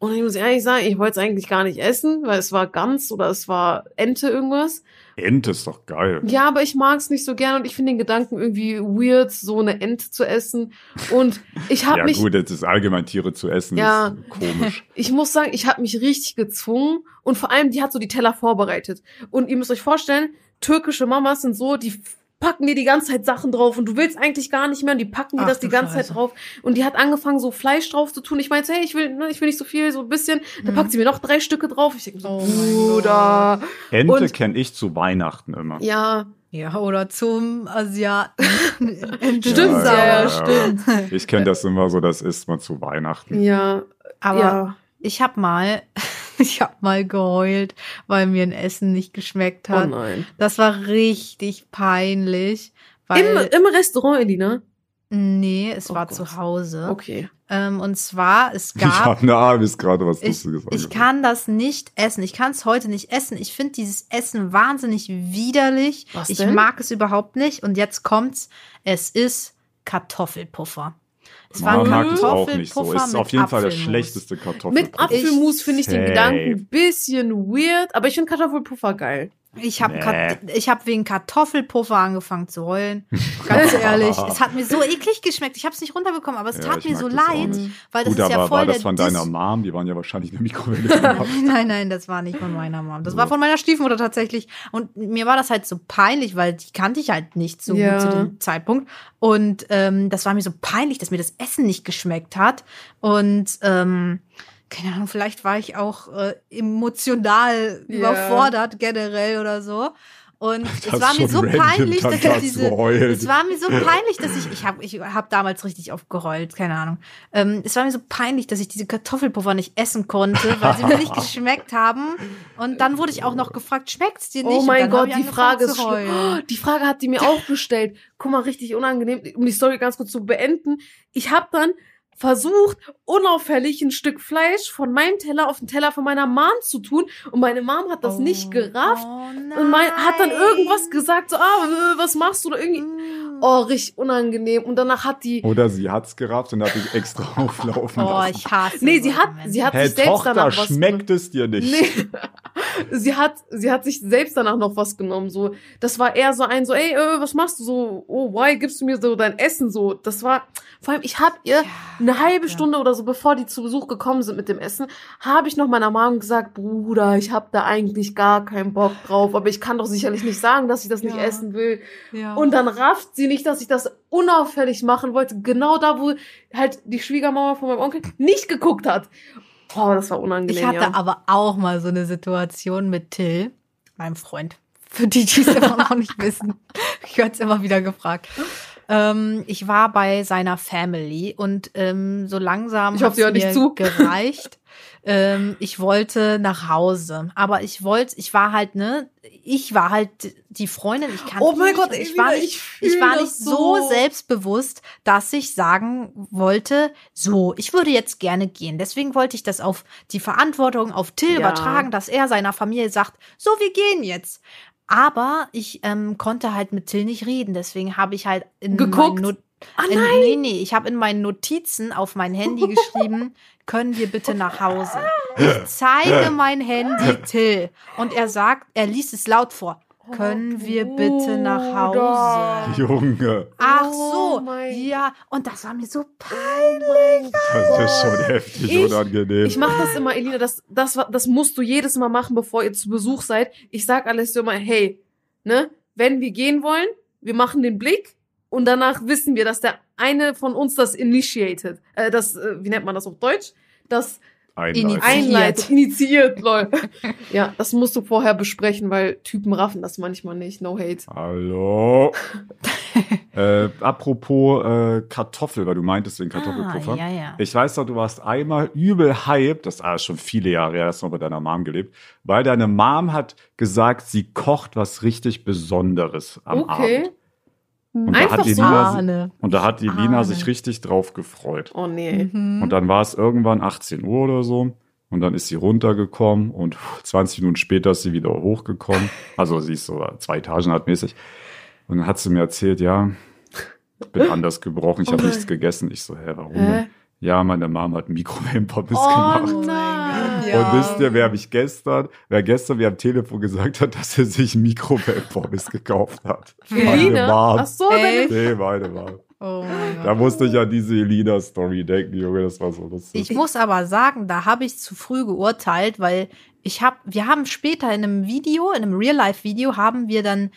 Speaker 3: Und ich muss ehrlich sagen, ich wollte es eigentlich gar nicht essen, weil es war Gans oder es war Ente irgendwas.
Speaker 2: Ente ist doch geil.
Speaker 3: Ja, aber ich mag es nicht so gern und ich finde den Gedanken irgendwie weird, so eine Ente zu essen. Und ich habe <laughs>
Speaker 2: Ja,
Speaker 3: mich,
Speaker 2: gut, jetzt ist allgemein Tiere zu essen.
Speaker 3: Ja.
Speaker 2: Ist komisch. <laughs>
Speaker 3: ich muss sagen, ich habe mich richtig gezwungen und vor allem, die hat so die Teller vorbereitet. Und ihr müsst euch vorstellen, türkische Mamas sind so, die packen dir die ganze Zeit Sachen drauf und du willst eigentlich gar nicht mehr und die packen dir
Speaker 1: Ach
Speaker 3: das die ganze
Speaker 1: Scheiße.
Speaker 3: Zeit drauf und die hat angefangen so Fleisch drauf zu tun. Ich meinte, hey, ich will, ne, ich will nicht so viel, so ein bisschen. Da
Speaker 1: Mhm.
Speaker 3: packt sie mir noch drei Stücke drauf. Ich denke so,
Speaker 1: Oh mein
Speaker 3: Bruder.
Speaker 2: Ente kenne ich zu Weihnachten immer.
Speaker 3: Ja,
Speaker 1: Ja, oder zum Asiaten. <laughs>
Speaker 3: Stimmt, ja, ja,
Speaker 1: stimmt.
Speaker 2: Ich kenne das immer so, das isst man zu Weihnachten.
Speaker 3: ja,
Speaker 1: Aber
Speaker 3: ja.
Speaker 1: ich habe mal, <laughs> ich habe mal geheult, weil mir ein Essen nicht geschmeckt
Speaker 3: Oh
Speaker 1: hat.
Speaker 3: nein.
Speaker 1: das war richtig peinlich, weil
Speaker 3: Im, Im Restaurant, Elina?
Speaker 1: nee, es
Speaker 3: Oh
Speaker 1: war
Speaker 3: Gott.
Speaker 1: zu Hause.
Speaker 3: Okay.
Speaker 1: Ähm, und zwar es
Speaker 2: Ich
Speaker 1: gab
Speaker 2: habe eine Ahnung, ist gerade was
Speaker 1: ich,
Speaker 2: Lustiges
Speaker 1: ich kann das nicht essen. Ich kann es heute nicht essen. Ich finde dieses Essen wahnsinnig widerlich.
Speaker 3: Was
Speaker 1: ich
Speaker 3: denn?
Speaker 1: mag es überhaupt nicht. Und jetzt kommt's. Es ist Kartoffelpuffer. Es war
Speaker 2: Man
Speaker 1: ein
Speaker 2: mag es auch nicht so.
Speaker 1: Kartoffelpuffer
Speaker 2: Ist
Speaker 1: mit
Speaker 2: auf jeden Fall der
Speaker 1: Apfelmus.
Speaker 2: schlechteste Kartoffel.
Speaker 3: Mit Apfelmus finde ich den. Gedanken ein bisschen weird, aber ich finde Kartoffelpuffer geil.
Speaker 1: Ich habe
Speaker 2: Nee.
Speaker 1: ich hab wegen Kartoffelpuffer angefangen zu heulen. Ganz <laughs> ehrlich, es hat mir so eklig geschmeckt. Ich habe es nicht runterbekommen, aber es
Speaker 2: Ja,
Speaker 1: tat mir so leid, weil das
Speaker 2: Gut,
Speaker 1: ist ja voll
Speaker 2: war das von
Speaker 1: Dis-
Speaker 2: deiner Mom? Die waren ja wahrscheinlich in der Mikrowelle. <laughs>
Speaker 1: Nein, nein, das war nicht von meiner Mom. Das war von meiner Stiefmutter tatsächlich. Und mir war das halt so peinlich, weil die kannte ich halt nicht so
Speaker 3: Ja.
Speaker 1: gut zu dem Zeitpunkt. Und ähm, das war mir so peinlich, dass mir das Essen nicht geschmeckt hat. Und ähm, keine Ahnung, vielleicht war ich auch äh, emotional
Speaker 3: Ja.
Speaker 1: überfordert generell oder so. Und es
Speaker 2: Das
Speaker 1: war mir so peinlich, dass ich diese. Es war mir so peinlich, dass ich. Ich habe ich hab damals richtig oft geheult, keine Ahnung. Ähm, es war mir so peinlich, dass ich diese Kartoffelpuffer nicht essen konnte, weil sie mir nicht <laughs> geschmeckt haben. Und dann wurde ich auch noch gefragt, schmeckt's dir nicht?
Speaker 3: Oh mein Gott, die Frage ist. Oh, Die Frage hat die mir auch gestellt. Guck mal, richtig unangenehm, um die Story ganz kurz zu beenden. Ich habe dann versucht, unauffällig ein Stück Fleisch von meinem Teller auf den Teller von meiner Mom zu tun. Und meine Mom hat das nicht gerafft.
Speaker 1: Oh
Speaker 3: Und mein, hat dann irgendwas
Speaker 1: nein.
Speaker 3: gesagt, so, ah, was machst du da irgendwie?
Speaker 1: Mm.
Speaker 3: Oh, richtig unangenehm. Und danach hat die,
Speaker 2: Oder sie hat's gerafft und hat dich extra <laughs> auflaufen
Speaker 1: Oh,
Speaker 2: lassen.
Speaker 1: ich hasse
Speaker 3: nee, sie hat, sie hat
Speaker 2: Hey,
Speaker 3: sich selbst
Speaker 2: Tochter,
Speaker 3: danach was
Speaker 2: schmeckt es dir nicht?
Speaker 3: Nee. <laughs> sie hat, sie hat sich selbst danach noch was genommen, so. Das war eher so ein, so, ey, äh, was machst du so? Oh, why gibst du mir so dein Essen so? Das war, vor allem, ich hab ihr eine halbe. Stunde oder so, bevor die zu Besuch gekommen sind mit dem Essen, habe ich noch meiner Mom gesagt, Bruder, ich hab da eigentlich gar keinen Bock drauf, aber ich kann doch sicherlich nicht sagen, dass ich das nicht essen will.
Speaker 1: Ja.
Speaker 3: Und dann rafft sie nicht, dass ich das unauffällig machen wollte, genau da, wo halt die Schwiegermama von meinem Onkel nicht geguckt hat. Boah, das war unangenehm.
Speaker 1: Ich hatte
Speaker 3: ja.
Speaker 1: aber auch mal so eine Situation mit Till, meinem Freund. Für die, die es immer noch nicht wissen. Ich werde es immer wieder gefragt. Ähm, ich war bei seiner Family und ähm, so langsam
Speaker 3: Ich hoffe,
Speaker 1: hat's
Speaker 3: sie hört nicht
Speaker 1: mir
Speaker 3: zu.
Speaker 1: gereicht. <laughs> ähm, ich wollte nach Hause, aber ich wollte, ich war halt ne, ich war halt die Freundin. Ich kann
Speaker 3: Oh mein
Speaker 1: nicht,
Speaker 3: Gott,
Speaker 1: ich war nicht,
Speaker 3: ich
Speaker 1: ich war nicht so
Speaker 3: so.
Speaker 1: selbstbewusst, dass ich sagen wollte, so, ich würde jetzt gerne gehen. Deswegen wollte ich das auf die Verantwortung auf Till
Speaker 3: Ja.
Speaker 1: übertragen, dass er seiner Familie sagt, so, wir gehen jetzt. Aber ich ähm, konnte halt mit Till nicht reden, deswegen habe ich halt in
Speaker 3: Geguckt?
Speaker 1: meinen Not
Speaker 3: Ah,
Speaker 1: in,
Speaker 3: nein.
Speaker 1: nee, nee, ich habe in meinen Notizen auf mein Handy geschrieben, <laughs> können wir bitte nach Hause. Ich zeige mein Handy Till und er sagt, er liest es laut vor. Können wir bitte nach. Hause?
Speaker 2: Junge,
Speaker 1: Ach
Speaker 3: Oh
Speaker 1: so,
Speaker 3: mein-
Speaker 1: ja, und das war mir so
Speaker 3: peinlich.
Speaker 2: das ist schon heftig
Speaker 3: Ich-
Speaker 2: unangenehm.
Speaker 3: Ich mache das immer, Elina, das, das, das musst du jedes Mal machen, bevor ihr zu Besuch seid. Ich sag alles immer, hey, ne, wenn wir gehen wollen, wir machen den Blick und danach wissen wir, dass der eine von uns das initiated, äh, das, äh, wie nennt man das auf Deutsch? Das
Speaker 2: Einleiten.
Speaker 1: Initiiert.
Speaker 3: einleitet, initiiert, lol. <laughs> ja, das musst du vorher besprechen, weil Typen raffen das manchmal nicht, no hate.
Speaker 2: Hallo. <laughs> äh, apropos äh, Kartoffel, weil du meintest den Kartoffelpuffer.
Speaker 1: Ah, ja, ja.
Speaker 2: Ich weiß doch, du warst einmal übel hyped, das ist schon viele Jahre her, hast du noch bei deiner Mom gelebt, weil deine Mom hat gesagt, sie kocht was richtig Besonderes am
Speaker 3: Okay.
Speaker 2: Abend. Und da
Speaker 3: Einfach
Speaker 2: hat die
Speaker 3: so.
Speaker 2: Lina,
Speaker 1: Ahne.
Speaker 2: und da hat die Lina
Speaker 1: Ahne.
Speaker 2: sich richtig drauf gefreut.
Speaker 3: Oh nee.
Speaker 1: Mhm.
Speaker 2: Und dann war es irgendwann 18 Uhr oder so. Und dann ist sie runtergekommen und 20 Minuten später ist sie wieder hochgekommen. Also sie ist so zwei Etagen halt mäßig. Und dann hat sie mir erzählt, ja, ich bin anders gebrochen, ich
Speaker 3: Oh
Speaker 2: habe nichts gegessen. Ich so, hä, warum?
Speaker 3: Hä?
Speaker 2: Ja, meine Mom hat Mikrowellenpommes
Speaker 3: Oh
Speaker 2: gemacht.
Speaker 3: nein.
Speaker 2: Und wisst ihr, wer mich gestern, wer gestern mir am Telefon gesagt hat, dass er sich Mikrowellenpommes gekauft hat? Meine? Mom.
Speaker 3: Ach so,
Speaker 1: Echt?
Speaker 2: Nee, meine Mom.
Speaker 1: Oh.
Speaker 2: Da musste ich an diese Elina-Story denken, Junge, das war so lustig.
Speaker 1: Ich muss aber sagen, da habe ich zu früh geurteilt, weil ich habe, wir haben später in einem Video, in einem Real-Life-Video, haben wir dann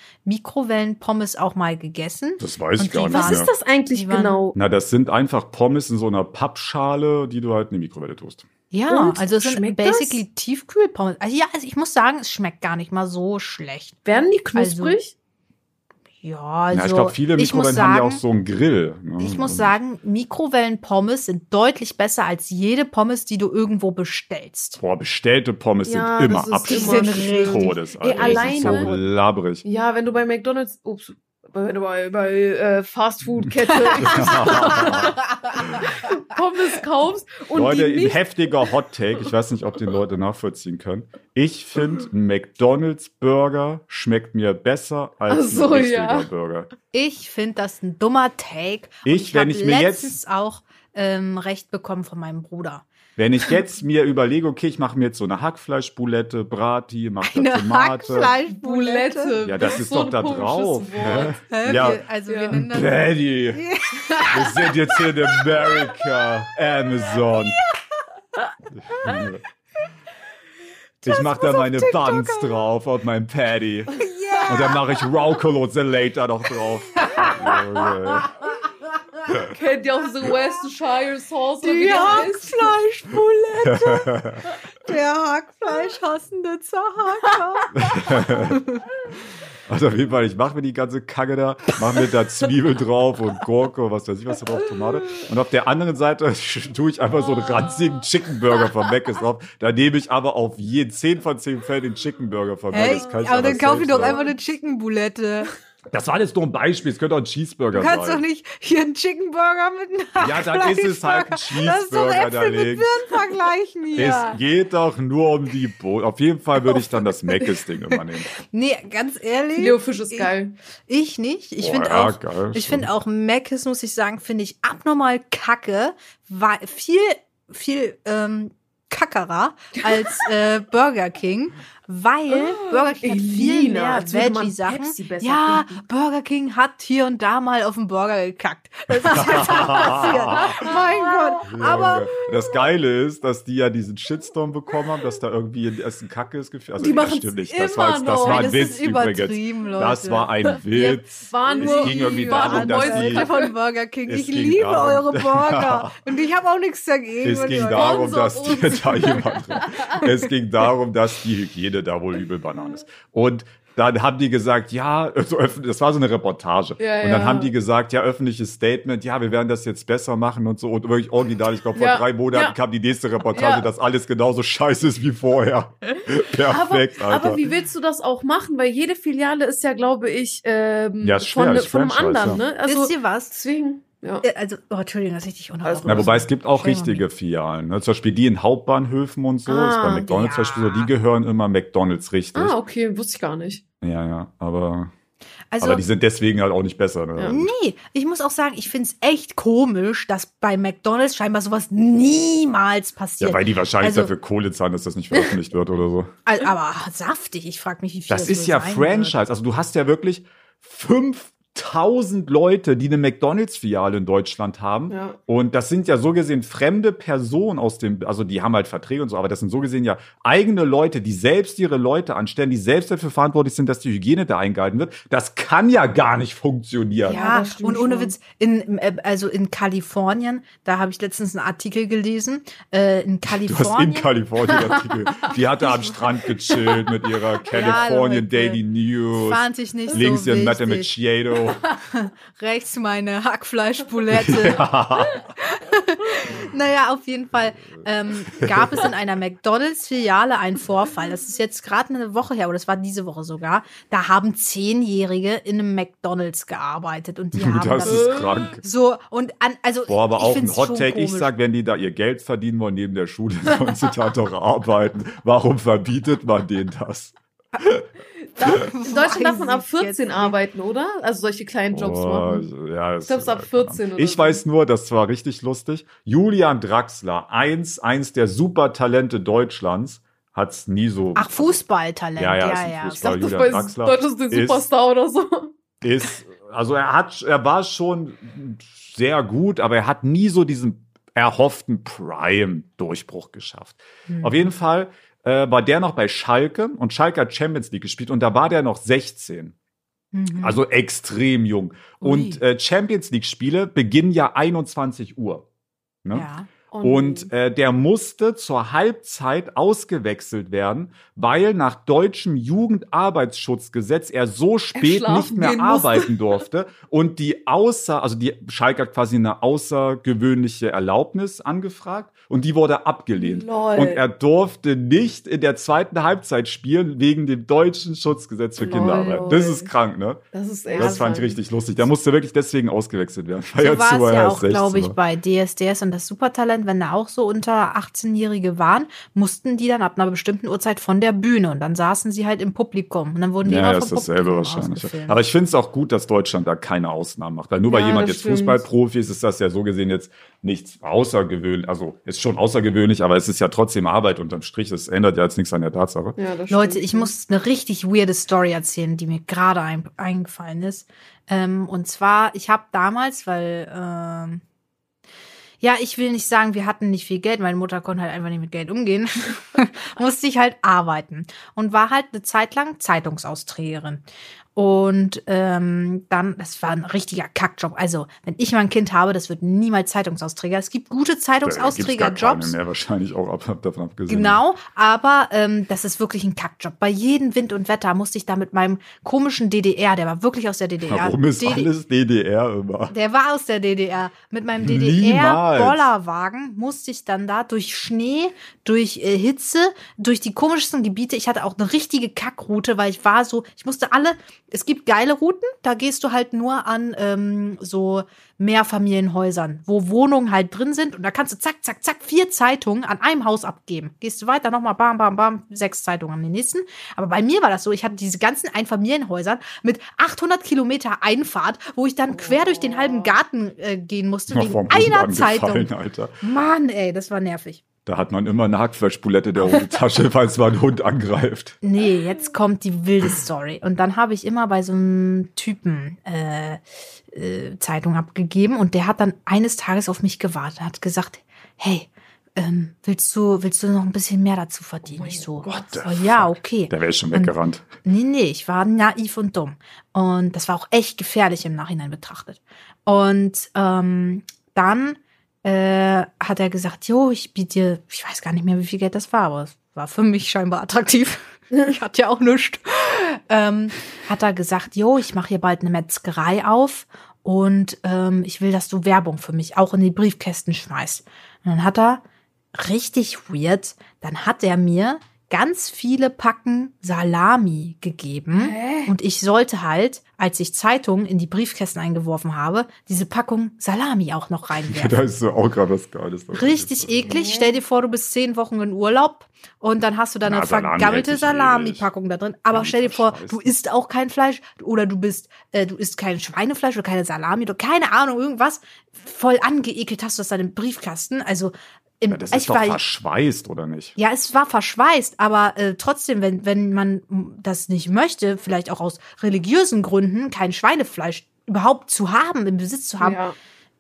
Speaker 1: Mikrowellenpommes auch mal gegessen.
Speaker 2: Das weiß ich gar nicht
Speaker 3: Was
Speaker 2: mehr.
Speaker 3: ist das eigentlich
Speaker 1: Die waren-
Speaker 3: genau?
Speaker 2: Na, das sind einfach Pommes in so einer Pappschale, die du halt in die Mikrowelle tust.
Speaker 1: Ja,
Speaker 3: Und?
Speaker 1: also es sind
Speaker 3: Schmeckt
Speaker 1: basically Tiefkühlpommes. Also ja, also ich muss sagen, es schmeckt gar nicht mal so schlecht.
Speaker 3: Werden die knusprig?
Speaker 1: Ja, also
Speaker 2: ja, ich glaube, viele Mikrowellen haben ja auch
Speaker 1: sagen-
Speaker 2: so einen Grill. Ne?
Speaker 1: Ich muss sagen, Mikrowellenpommes sind deutlich besser als jede Pommes, die du irgendwo bestellst.
Speaker 2: Boah, bestellte Pommes
Speaker 3: Ja,
Speaker 2: sind immer
Speaker 3: das
Speaker 2: absolut. Todes.
Speaker 3: Ey,
Speaker 2: sind so
Speaker 3: alleine-
Speaker 2: labrig.
Speaker 3: ja, wenn du bei McDonalds, ups, wenn du bei, bei äh, Fastfood-Kette <laughs> <laughs> Pommes kaufst und
Speaker 2: Leute,
Speaker 3: die
Speaker 2: ein heftiger Hot Take. Ich weiß nicht, ob die Leute nachvollziehen können. Ich finde, ein McDonalds Burger schmeckt mir besser als
Speaker 3: so,
Speaker 2: ein richtiger
Speaker 3: ja.
Speaker 2: Burger.
Speaker 1: Ich finde das ein dummer Take. Und
Speaker 2: Ich, wenn ich mir jetzt-
Speaker 1: letztens auch ähm, recht bekommen von meinem Bruder.
Speaker 2: Wenn ich jetzt mir überlege, okay, ich mache mir jetzt so eine Hackfleischboulette, Brati, mache da
Speaker 1: Eine
Speaker 2: Tomate.
Speaker 3: Bulette.
Speaker 2: Ja, das ist
Speaker 3: so
Speaker 2: doch da drauf.
Speaker 1: Hä?
Speaker 2: Ja.
Speaker 1: Wir, also
Speaker 3: Ja.
Speaker 1: wir nennen das
Speaker 2: Paddy, <laughs> wir sind jetzt hier in America, Amazon. <laughs> Ich mache da meine Buns drauf auf meinem Paddy. <laughs> Und dann mache ich Raukolozelator noch drauf. <laughs>
Speaker 3: Kennt ihr auch diese Worcestershire Sauce?
Speaker 1: Die? Hackfleischbulette. <laughs> Der Hackfleischhassende Zahacker. <laughs>
Speaker 2: Also auf jeden Fall, ich mache mir die ganze Kacke da, mache mir da Zwiebel drauf und Gurke, was weiß ich was da drauf, Tomate. Und auf der anderen Seite tue ich einfach so einen ranzigen Chicken Burger von Mc's drauf. Da nehme ich aber auf jeden 10 von 10 Fällen den Chicken Burger von
Speaker 1: Hey,
Speaker 2: Mc's. Ich
Speaker 1: aber dann kauf ich doch einfach eine Chicken Bulette.
Speaker 2: Das war alles nur ein Beispiel, es könnte auch ein Cheeseburger
Speaker 1: Du kannst
Speaker 2: sein.
Speaker 1: doch nicht hier einen Chicken Burger mit einem
Speaker 2: Ja, dann ist es halt ein
Speaker 1: Das ist doch
Speaker 2: Cheeseburger dagegen.
Speaker 1: Birnen vergleichen hier.
Speaker 2: Es geht doch nur um die Bo Auf jeden Fall würde ich dann das Mc's-Ding immer nehmen. <laughs>
Speaker 1: Nee, ganz ehrlich.
Speaker 3: Filet-O-Fisch ist geil.
Speaker 1: Ich nicht. Ich
Speaker 2: Boah,
Speaker 1: finde
Speaker 2: ja,
Speaker 1: auch,
Speaker 2: geil,
Speaker 1: ich finde auch Mc's, muss ich sagen, finde ich abnormal kacke, weil viel, viel ähm, kackerer als äh, Burger King. Weil Burger King hat viel mehr Veggie-Sachen. Ja,
Speaker 3: finden.
Speaker 1: Burger King hat hier und da mal auf den Burger gekackt. Das ist jetzt auch passiert. <laughs> mein Gott. Aber
Speaker 2: das Geile ist, dass die ja diesen Shitstorm bekommen haben, dass da irgendwie das ein Kacke ist. Also,
Speaker 3: Die
Speaker 2: nee,
Speaker 3: machen's
Speaker 2: stimmt nicht. Das
Speaker 3: immer
Speaker 2: war, jetzt, das war ein
Speaker 1: das
Speaker 2: Witz
Speaker 1: ist übertrieben,
Speaker 2: übrigens.
Speaker 1: Leute.
Speaker 2: Das war ein Witz.
Speaker 3: war
Speaker 2: es
Speaker 3: nur
Speaker 2: ging irgendwie darum, dass die,
Speaker 1: von Burger King.
Speaker 2: Es
Speaker 1: Ich liebe
Speaker 2: darum-
Speaker 1: eure Burger. <laughs> Und ich habe auch nichts dagegen.
Speaker 2: es ging darum, dass die, <laughs> da jemand, es ging darum, dass die Hygiene da wohl übel Bananen ist. Und dann haben die gesagt, ja, das war so eine Reportage.
Speaker 3: Ja,
Speaker 2: und dann
Speaker 3: ja.
Speaker 2: haben die gesagt, ja, öffentliches Statement, ja, wir werden das jetzt besser machen und so. Und wirklich original, ich glaube, vor
Speaker 3: Ja,
Speaker 2: drei Monaten
Speaker 3: ja.
Speaker 2: kam die nächste Reportage,
Speaker 3: Ja.
Speaker 2: dass alles genauso scheiße ist wie vorher. <laughs> Perfekt,
Speaker 3: aber,
Speaker 2: Alter.
Speaker 3: aber wie willst du das auch machen? Weil jede Filiale ist ja, glaube ich, ähm,
Speaker 2: Ja, ist schwer,
Speaker 3: von,
Speaker 2: ist
Speaker 3: von einem anderen.
Speaker 2: ja.
Speaker 3: Ne? Also
Speaker 1: Wisst ihr was?
Speaker 3: deswegen, ja.
Speaker 1: Äh, Also, oh, Entschuldigung, dass ich dich
Speaker 3: Alles
Speaker 2: Na, wobei es gibt auch richtige Filialen. Ne? Zum Beispiel die in Hauptbahnhöfen und so.
Speaker 3: Ah,
Speaker 2: ist bei McDonalds
Speaker 1: ja.
Speaker 2: zum Beispiel so, die gehören immer McDonalds richtig.
Speaker 3: Ah, okay, wusste ich gar nicht.
Speaker 2: Ja, ja, aber,
Speaker 1: Also,
Speaker 2: aber die sind deswegen halt auch nicht besser. Ne?
Speaker 3: Ja.
Speaker 1: nee, ich muss auch sagen, ich finde es echt komisch, dass bei McDonalds scheinbar sowas niemals passiert.
Speaker 2: Ja, weil die wahrscheinlich
Speaker 1: Also-
Speaker 2: dafür Kohle zahlen, dass das nicht veröffentlicht wird oder so.
Speaker 1: Aber saftig, ich frage mich, wie viel
Speaker 2: Das
Speaker 1: das
Speaker 2: ist ja Franchise. Also du hast ja wirklich 5000 Leute, die eine McDonalds-Filiale in Deutschland haben.
Speaker 3: Ja.
Speaker 2: Und das sind ja so gesehen fremde Personen aus dem, also die haben halt Verträge und so, aber das sind so gesehen ja eigene Leute, die selbst ihre Leute anstellen, die selbst dafür verantwortlich sind, dass die Hygiene da eingehalten wird. Das kann ja gar nicht funktionieren.
Speaker 1: Ja,
Speaker 3: Ja,
Speaker 1: und ohne. Witz, in, äh, also in Kalifornien, da habe ich letztens einen Artikel gelesen, äh, in
Speaker 2: Du hast in
Speaker 1: Kalifornien.
Speaker 2: Kalifornien Artikel. <laughs> Die hatte am Strand gechillt mit ihrer Californian
Speaker 1: Leute.
Speaker 2: Daily News.
Speaker 1: Fand ich nicht
Speaker 2: Links
Speaker 1: so
Speaker 2: ihr Mette
Speaker 1: wichtig. <laughs> Rechts meine Hackfleischboulette. <laughs> <laughs> Naja, auf jeden Fall ähm, gab es in einer McDonalds-Filiale einen Vorfall. Das ist jetzt gerade eine Woche her, oder das war diese Woche sogar. Da haben Zehnjährige in einem McDonalds gearbeitet und die haben
Speaker 2: Das
Speaker 1: das
Speaker 2: ist krank.
Speaker 1: so und an, also
Speaker 2: Boah, aber auch ein Hot Take. Ich sag, wenn die da ihr Geld verdienen wollen neben der Schule, sollen sie da doch arbeiten. Warum verbietet man denen das?
Speaker 3: Da, in Deutschland darf man ab
Speaker 1: Weiß ich jetzt
Speaker 3: 14
Speaker 1: nicht.
Speaker 3: arbeiten, oder? Also solche kleinen Jobs
Speaker 2: Oh,
Speaker 3: machen.
Speaker 2: ja,
Speaker 3: Ich glaube, es ist ab 14 oder
Speaker 2: Ich
Speaker 3: so.
Speaker 2: weiß nur, das war richtig lustig. Julian Draxler, eins, eins der Supertalente Deutschlands, hat's nie so.
Speaker 1: Ach, Fußballtalent,
Speaker 2: Ja,
Speaker 1: ja,
Speaker 2: ja,
Speaker 1: ja.
Speaker 2: ist ein
Speaker 3: Ich dachte, das
Speaker 2: Julian
Speaker 3: bei
Speaker 2: Draxler
Speaker 3: Deutschland ist der
Speaker 2: ist-
Speaker 3: Superstar oder so.
Speaker 2: ist, also er hat, er war schon sehr gut, aber er hat nie so diesen erhofften Prime-Durchbruch geschafft.
Speaker 1: Hm.
Speaker 2: Auf jeden Fall äh, war der noch bei Schalke und Schalke hat Champions League gespielt und da war der noch 16.
Speaker 1: Mhm.
Speaker 2: Also extrem jung. Und
Speaker 1: Ui.
Speaker 2: äh, Champions League-Spiele beginnen ja 21 Uhr. Ne?
Speaker 1: ja.
Speaker 2: Und äh, der musste zur Halbzeit ausgewechselt werden, weil nach deutschem Jugendarbeitsschutzgesetz er so spät nicht mehr arbeiten durfte und die außer, also die Schalke hat quasi eine außergewöhnliche Erlaubnis angefragt und die wurde abgelehnt.
Speaker 3: Lol.
Speaker 2: Und er durfte nicht in der zweiten Halbzeit spielen wegen dem deutschen Schutzgesetz für
Speaker 3: Lol.
Speaker 2: Kinderarbeit. Das ist krank, ne?
Speaker 3: das ist echt.
Speaker 2: Das fand ich richtig lustig. Der musste wirklich deswegen ausgewechselt werden. weil
Speaker 1: So
Speaker 2: er
Speaker 1: war es ja auch, glaube
Speaker 2: 16
Speaker 1: ich, bei DSDS und das Supertalent, wenn da auch so unter 18-Jährige waren, mussten die dann ab einer bestimmten Uhrzeit von der Bühne und dann saßen sie halt im Publikum und dann wurden die
Speaker 2: Ja,
Speaker 1: immer
Speaker 2: das
Speaker 1: vom
Speaker 2: ist dasselbe
Speaker 1: Publikum
Speaker 2: wahrscheinlich.
Speaker 1: ausgefilmt.
Speaker 2: Aber ich finde es auch gut, dass Deutschland da keine Ausnahmen macht. Weil nur weil
Speaker 3: Ja,
Speaker 2: jemand
Speaker 3: das
Speaker 2: jetzt
Speaker 3: stimmt.
Speaker 2: Fußballprofi ist, ist das ja so gesehen jetzt nichts außergewöhnlich. Also ist schon außergewöhnlich, aber es ist ja trotzdem Arbeit unterm Strich. Das ändert ja jetzt nichts an der Tatsache.
Speaker 3: Ja, das
Speaker 1: Leute,
Speaker 3: stimmt.
Speaker 1: ich muss eine richtig weirde Story erzählen, die mir gerade ein, eingefallen ist. Ähm, und zwar, ich habe damals, weil ähm, ja, ich will nicht sagen, wir hatten nicht viel Geld. Meine Mutter konnte halt einfach nicht mit Geld umgehen. <laughs> Musste ich halt arbeiten und war halt eine Zeit lang Zeitungsausträgerin. Und ähm, dann, das war ein richtiger Kackjob. Also, wenn ich mal ein Kind habe, das wird niemals Zeitungsausträger. Es gibt gute Zeitungsausträgerjobs.
Speaker 2: mehr wahrscheinlich auch ab, davon abgesehen.
Speaker 1: Genau, aber ähm, das ist wirklich ein Kackjob. Bei jedem Wind und Wetter musste ich da mit meinem komischen DDR, der war wirklich aus der DDR.
Speaker 2: Warum ist
Speaker 1: DD
Speaker 2: alles DDR immer?
Speaker 1: der war aus der DDR. Mit meinem. DDR-Bollerwagen musste ich dann da durch Schnee, durch äh, Hitze, durch die komischsten Gebiete. Ich hatte auch eine richtige Kackroute, weil ich war so, ich musste alle, es gibt geile Routen, da gehst du halt nur an ähm, so Mehrfamilienhäusern, wo Wohnungen halt drin sind und da kannst du zack, zack, zack, vier Zeitungen an einem Haus abgeben. Gehst du weiter, nochmal bam, bam, bam, sechs Zeitungen an den nächsten. Aber bei mir war das so, ich hatte diese ganzen Einfamilienhäusern mit 800 Kilometer Einfahrt, wo ich dann quer durch den halben Garten äh, gehen musste, wegen einer Zeitung.
Speaker 2: angefallen, Alter.
Speaker 1: Mann, ey, das war nervig.
Speaker 2: Da hat man immer eine Hackfleischbulette der Hosentasche, <laughs> falls man einen Hund angreift.
Speaker 1: Nee, jetzt kommt die wilde Story. Und dann habe ich immer bei so einem Typen äh, äh, Zeitung abgegeben und der hat dann eines Tages auf mich gewartet, hat gesagt, hey, ähm, willst du, willst du noch ein bisschen mehr dazu verdienen? ich so, oh, ja, okay.
Speaker 2: Da wäre ich schon
Speaker 1: Und-
Speaker 2: weggerannt.
Speaker 1: Nee, nee, ich war naiv und dumm. Und das war auch echt gefährlich im Nachhinein betrachtet. Und ähm, dann äh, hat er gesagt, jo, ich biete dir, ich weiß gar nicht mehr, wie viel Geld das war, aber es war für mich scheinbar attraktiv. <laughs> ich hatte ja auch nichts. Ähm, hat er gesagt, jo, ich mache hier bald eine Metzgerei auf und ähm, ich will, dass du Werbung für mich auch in die Briefkästen schmeißt. Und dann hat er richtig weird, dann hat er mir ganz viele Packen Salami gegeben und ich sollte halt, als ich Zeitungen in die Briefkästen eingeworfen habe, diese Packung Salami auch noch reinwerfen. <laughs>
Speaker 2: Da ist so auch gerade was Geiles.
Speaker 1: Richtig eklig. Stell dir vor, du bist zehn Wochen in Urlaub und dann hast du dann
Speaker 2: Na,
Speaker 1: eine
Speaker 2: Salami
Speaker 1: vergammelte Salami-Packung da drin. Aber
Speaker 2: Ja,
Speaker 1: stell dir vor, du isst auch kein Fleisch oder du bist, äh, du isst kein Schweinefleisch oder keine Salami oder keine Ahnung, irgendwas. Voll angeekelt hast du das dann im Briefkasten. Also im,
Speaker 2: Ja, das
Speaker 1: ich
Speaker 2: ist doch
Speaker 1: war-
Speaker 2: verschweißt, oder nicht?
Speaker 1: ja, es war verschweißt, aber äh, trotzdem, wenn, wenn man das nicht möchte, vielleicht auch aus religiösen Gründen, kein Schweinefleisch überhaupt zu haben, im Besitz zu haben,
Speaker 3: Ja.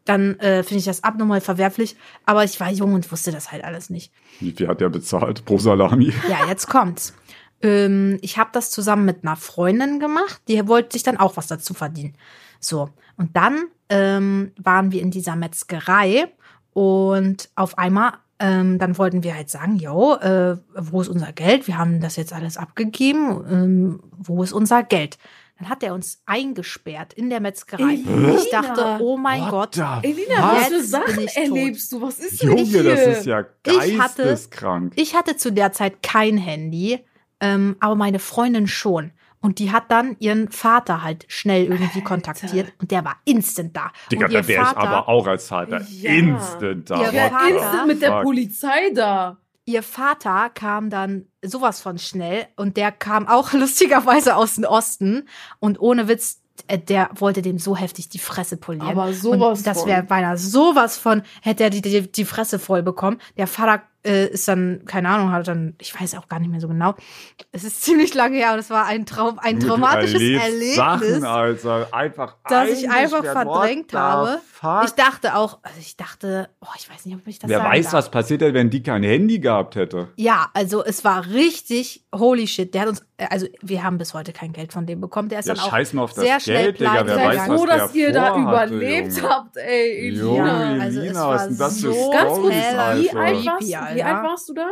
Speaker 1: dann äh, finde ich das abnormal verwerflich. Aber ich war jung und wusste das halt alles nicht.
Speaker 2: Wie viel hat der bezahlt pro Salami? <laughs>
Speaker 1: Ja, jetzt kommt's. Ähm, ich habe das zusammen mit einer Freundin gemacht, die wollte sich dann auch was dazu verdienen. So, und dann ähm, waren wir in dieser Metzgerei und auf einmal, ähm, dann wollten wir halt sagen, jo, äh, wo ist unser Geld? Wir haben das jetzt alles abgegeben. Ähm, wo ist unser Geld? Dann hat er uns eingesperrt in der Metzgerei.
Speaker 3: Elina!
Speaker 1: Ich dachte, oh mein
Speaker 2: What
Speaker 1: Gott.
Speaker 3: Elina, was für Sachen erlebst du? Was ist denn
Speaker 2: Junge,
Speaker 3: hier?
Speaker 2: das ist ja
Speaker 1: Ich hatte-
Speaker 2: geisteskrank.
Speaker 1: Ich hatte zu der Zeit kein Handy, ähm, aber meine Freundin schon. Und die hat dann ihren Vater halt schnell irgendwie kontaktiert und der war instant da.
Speaker 2: Digga,
Speaker 1: und ihr
Speaker 2: da wäre ich
Speaker 1: Vater,
Speaker 2: aber auch als Vater
Speaker 3: Ja.
Speaker 2: instant da.
Speaker 1: Ja,
Speaker 3: Ja,
Speaker 1: Vater.
Speaker 3: instant mit der. Polizei da.
Speaker 1: ihr Vater kam dann sowas von schnell und der kam auch <laughs> lustigerweise aus dem Osten und ohne Witz, äh, der wollte dem so heftig die Fresse polieren.
Speaker 3: Aber sowas
Speaker 1: und das wäre beinahe sowas von, hätte er die, die, die Fresse voll bekommen. Der Vater äh, ist dann, keine Ahnung, hat dann, ich weiß auch gar nicht mehr so genau. Es ist ziemlich lange her und es war ein Traum, ein
Speaker 2: Du
Speaker 1: traumatisches Erlebnis.
Speaker 2: Sachen, Alter. Einfach
Speaker 1: dass ich einfach verdrängt habe.
Speaker 2: Fuck?
Speaker 1: Ich dachte auch, also ich dachte, oh, ich weiß nicht, ob ich das
Speaker 2: Wer
Speaker 1: sagen
Speaker 2: weiß,
Speaker 1: darf.
Speaker 2: was passiert hätte, wenn die kein Handy gehabt hätte.
Speaker 1: Ja, also es war richtig holy shit. Der hat uns, äh, also wir haben bis heute kein Geld von dem bekommen. Der ist
Speaker 2: Ja,
Speaker 1: dann auch
Speaker 2: scheiß mal auf das
Speaker 1: sehr schnell
Speaker 2: Geld, Digga.
Speaker 1: pleite
Speaker 2: Wer
Speaker 3: Seid
Speaker 2: weiß,
Speaker 3: froh,
Speaker 2: was
Speaker 3: dass ihr da überlebt
Speaker 2: Junge.
Speaker 3: habt, ey,
Speaker 2: Junge,
Speaker 3: Elina.
Speaker 1: also es
Speaker 2: Elina,
Speaker 1: war
Speaker 2: was ist denn das für
Speaker 1: so
Speaker 3: Ganz kurz, wie
Speaker 2: Alter.
Speaker 3: Wie alt warst du da?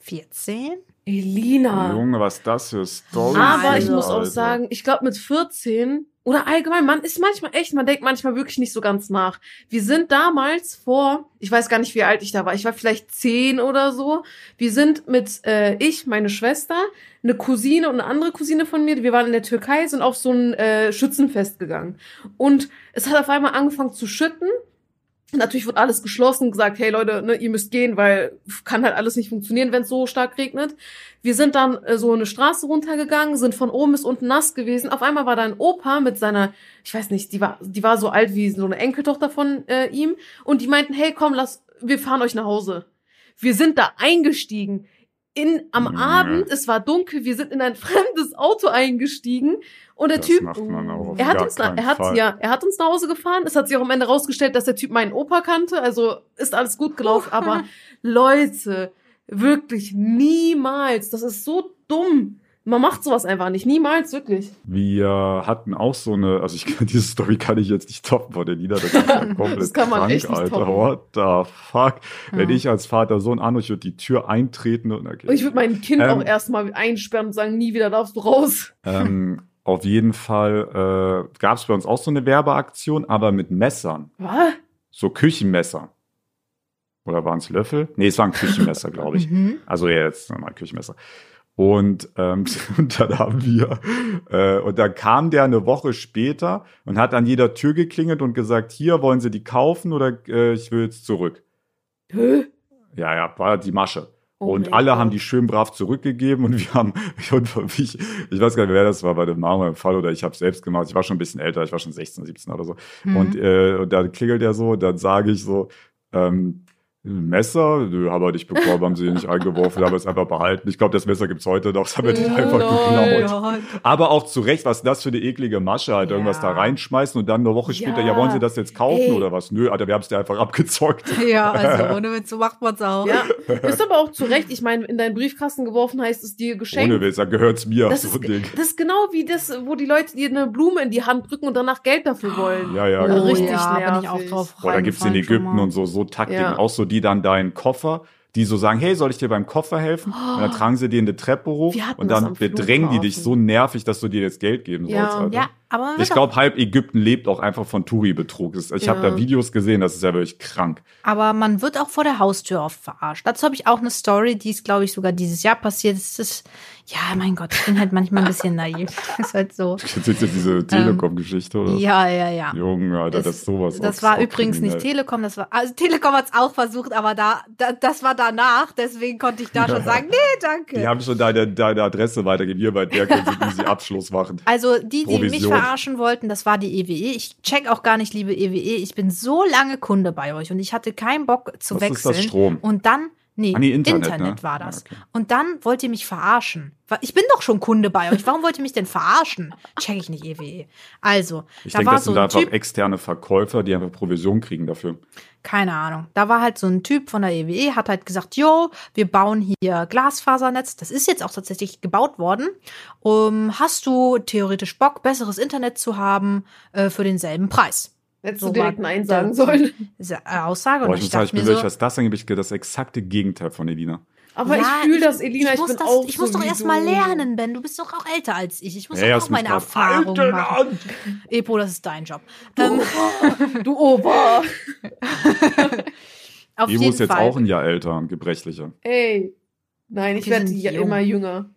Speaker 1: 14?
Speaker 3: Elina.
Speaker 2: Junge, was das für Story
Speaker 3: Aber ich muss auch sagen, ich glaube mit 14 oder allgemein, man ist manchmal echt, man denkt manchmal wirklich nicht so ganz nach. Wir sind damals vor, ich weiß gar nicht, wie alt ich da war, ich war vielleicht 10 oder so. Wir sind mit äh, ich, meine Schwester, eine Cousine und eine andere Cousine von mir, wir waren in der Türkei, sind auf so ein äh, Schützenfest gegangen. Und es hat auf einmal angefangen zu schütten. Natürlich wird alles geschlossen gesagt, hey Leute, ne, ihr müsst gehen, weil kann halt alles nicht funktionieren, wenn es so stark regnet. Wir sind dann äh, so eine Straße runtergegangen, sind von oben bis unten nass gewesen. Auf einmal war da ein Opa mit seiner, ich weiß nicht, die war, die war so alt wie so eine Enkeltochter von äh, ihm. Und die meinten, hey, komm, lass, wir fahren euch nach Hause. Wir sind da eingestiegen. In, am
Speaker 2: Mhm.
Speaker 3: Abend, es war dunkel, wir sind in ein <laughs> fremdes Auto eingestiegen. Und der
Speaker 2: Das
Speaker 3: Typ, er hat uns, na, er hat,
Speaker 2: Fall.
Speaker 3: ja, er hat uns nach Hause gefahren. Es hat sich auch am Ende rausgestellt, dass der Typ meinen Opa kannte. Also ist alles gut gelaufen. <laughs> Aber Leute, wirklich niemals. Das ist so dumm. Man macht sowas einfach nicht. Niemals, wirklich.
Speaker 2: Wir hatten auch so eine, also ich kann <laughs> diese Story kann ich jetzt nicht toppen von der Lieder, das ist ja <laughs> komplett
Speaker 3: Das kann man
Speaker 2: krank,
Speaker 3: echt nicht
Speaker 2: Alter.
Speaker 3: toppen.
Speaker 2: What the fuck? Wenn
Speaker 1: Ja.
Speaker 2: ich als Vater so ein Arno, ich würde die Tür eintreten und okay.
Speaker 3: Ich würde mein Kind
Speaker 2: Ähm.
Speaker 3: auch erstmal einsperren und sagen, nie wieder darfst du raus. <laughs>
Speaker 2: ähm, auf jeden Fall äh, gab es bei uns auch so eine Werbeaktion, aber mit Messern,
Speaker 3: Was?
Speaker 2: so Küchenmesser. Oder waren es Löffel? Nee, es waren Küchenmesser, glaube ich.
Speaker 1: Mhm.
Speaker 2: Also ja, jetzt nochmal Küchenmesser. Und, ähm, <laughs> und dann haben wir, äh, und dann kam der eine Woche später und hat an jeder Tür geklingelt und gesagt, hier wollen Sie die kaufen oder äh, ich will jetzt zurück.
Speaker 3: Hä?
Speaker 2: Ja, ja, war die Masche.
Speaker 3: Oh
Speaker 2: und alle
Speaker 3: Gott.
Speaker 2: haben die schön brav zurückgegeben und <laughs> wir haben, ich, ich weiß gar nicht, wer das war, bei dem Mama im Fall oder ich habe selbst gemacht. Ich war schon ein bisschen älter, ich war schon 16, 17 oder so.
Speaker 1: Mhm.
Speaker 2: Und, äh, und dann klingelt er so, und dann sage ich so, ähm, Messer, nö, haben wir nicht bekommen, haben sie nicht eingeworfen, haben es einfach behalten. Ich glaube, das Messer gibt's heute noch, das haben wir nicht einfach geklaut. Aber auch zu Recht, was ist das für eine eklige Masche, halt,
Speaker 1: Ja.
Speaker 2: irgendwas da reinschmeißen und dann eine Woche später, ja,
Speaker 3: Ja.
Speaker 2: wollen sie das jetzt kaufen
Speaker 3: Ey.
Speaker 2: oder was? Nö, Alter, wir haben's dir einfach abgezockt.
Speaker 1: Ja, also <laughs> ohne Witz, so macht man's auch.
Speaker 3: Ja, ist aber auch zu Recht. Ich meine, in deinen Briefkasten geworfen heißt es dir geschenkt.
Speaker 2: Ohne Witz, dann gehört's mir,
Speaker 3: Das
Speaker 2: so
Speaker 3: ist,
Speaker 2: Ding.
Speaker 3: das ist genau wie das, wo die Leute dir eine Blume in die Hand drücken und danach Geld dafür wollen.
Speaker 2: Ja, ja,
Speaker 1: Oh,
Speaker 2: genau.
Speaker 3: richtig
Speaker 1: ja, bin ich
Speaker 3: nervig.
Speaker 1: auch drauf
Speaker 2: Boah, da gibt's in Ägypten und so, so Taktiken.
Speaker 3: Ja.
Speaker 2: Auch so, die dann deinen Koffer, die so sagen, hey, soll ich dir beim Koffer helfen? Und dann tragen sie dir eine Treppe hoch und dann bedrängen die dich so nervig, dass du dir jetzt Geld geben
Speaker 3: Ja.
Speaker 2: sollst. Alter.
Speaker 1: Ja, aber
Speaker 2: Ich glaube, halb Ägypten lebt auch einfach von Touri-Betrug. Ich
Speaker 3: Ja.
Speaker 2: habe da Videos gesehen, das ist ja wirklich krank.
Speaker 1: Aber man wird auch vor der Haustür oft verarscht. Dazu habe ich auch eine Story, die ist, glaube ich, sogar dieses Jahr passiert. Es ist, ja, mein Gott, ich bin halt manchmal ein bisschen naiv. <laughs> ist halt so.
Speaker 2: Jetzt ist jetzt diese Telekom-Geschichte, oder?
Speaker 1: Ähm, Ja, ja, ja.
Speaker 2: Junge, Alter,
Speaker 1: Es-
Speaker 2: das ist sowas.
Speaker 1: Das war übrigens nicht
Speaker 2: kriminell.
Speaker 1: Telekom, das war, also Telekom hat's auch versucht, aber da, da, das war danach, deswegen konnte ich da schon <laughs> sagen, nee, danke.
Speaker 2: Die haben schon deine, deine Adresse weitergegeben. Hier bei der können sie <laughs> easy Abschluss machen.
Speaker 1: Also die, die mich
Speaker 2: Provision.
Speaker 1: Verarschen wollten, das war die EWE. Ich check auch gar nicht, liebe EWE. Ich bin so lange Kunde bei euch und ich hatte keinen Bock zu
Speaker 2: ist
Speaker 1: wechseln.
Speaker 2: das, Strom?
Speaker 1: Und dann, nee,
Speaker 2: nee, Internet,
Speaker 1: Internet,
Speaker 2: ne?
Speaker 1: war
Speaker 2: Ja,
Speaker 1: das.
Speaker 2: okay.
Speaker 1: Und dann wollt ihr mich verarschen. Ich bin doch schon Kunde bei euch. Warum wollt ihr mich denn verarschen? Check ich nicht, EWE. Also,
Speaker 2: Ich
Speaker 1: da
Speaker 2: denke,
Speaker 1: war
Speaker 2: das
Speaker 1: so
Speaker 2: sind
Speaker 1: ein
Speaker 2: einfach
Speaker 1: Typ,
Speaker 2: externe Verkäufer, die einfach Provision kriegen dafür.
Speaker 1: keine Ahnung. Da war halt so ein Typ von der EWE, hat halt gesagt, yo, wir bauen hier Glasfasernetz. Das ist jetzt auch tatsächlich gebaut worden. Um, hast du theoretisch Bock, besseres Internet zu haben äh, für denselben Preis?
Speaker 3: Hättest
Speaker 1: So
Speaker 3: du direkt Nein sagen sollen. <laughs>
Speaker 1: Diese äh, Aussage.
Speaker 2: Boah,
Speaker 1: Und
Speaker 2: ich
Speaker 1: ich
Speaker 2: muss sagen, ich
Speaker 1: dachte
Speaker 2: bin
Speaker 1: so,
Speaker 2: was das angeht, das exakte Gegenteil von Elina.
Speaker 3: Aber
Speaker 1: ja,
Speaker 3: ich fühle das, Elina. Ich,
Speaker 1: muss
Speaker 3: bin
Speaker 1: das,
Speaker 3: auch
Speaker 1: Ich
Speaker 3: so
Speaker 1: muss doch
Speaker 3: wie
Speaker 1: erst
Speaker 3: du.
Speaker 1: mal lernen, Ben. Du bist doch auch älter als ich. Ich muss
Speaker 2: Hey,
Speaker 1: doch auch meine
Speaker 2: falten
Speaker 1: machen.
Speaker 2: an. <laughs>
Speaker 1: Epo, das ist dein Job.
Speaker 3: Du
Speaker 1: Ähm,
Speaker 3: Opa. <laughs> Du Opa.
Speaker 1: auf
Speaker 2: Evo
Speaker 1: jeden
Speaker 2: ist jetzt
Speaker 1: Fall.
Speaker 2: auch ein Jahr älter und gebrechlicher.
Speaker 3: Ey. Nein, ich werde immer jünger.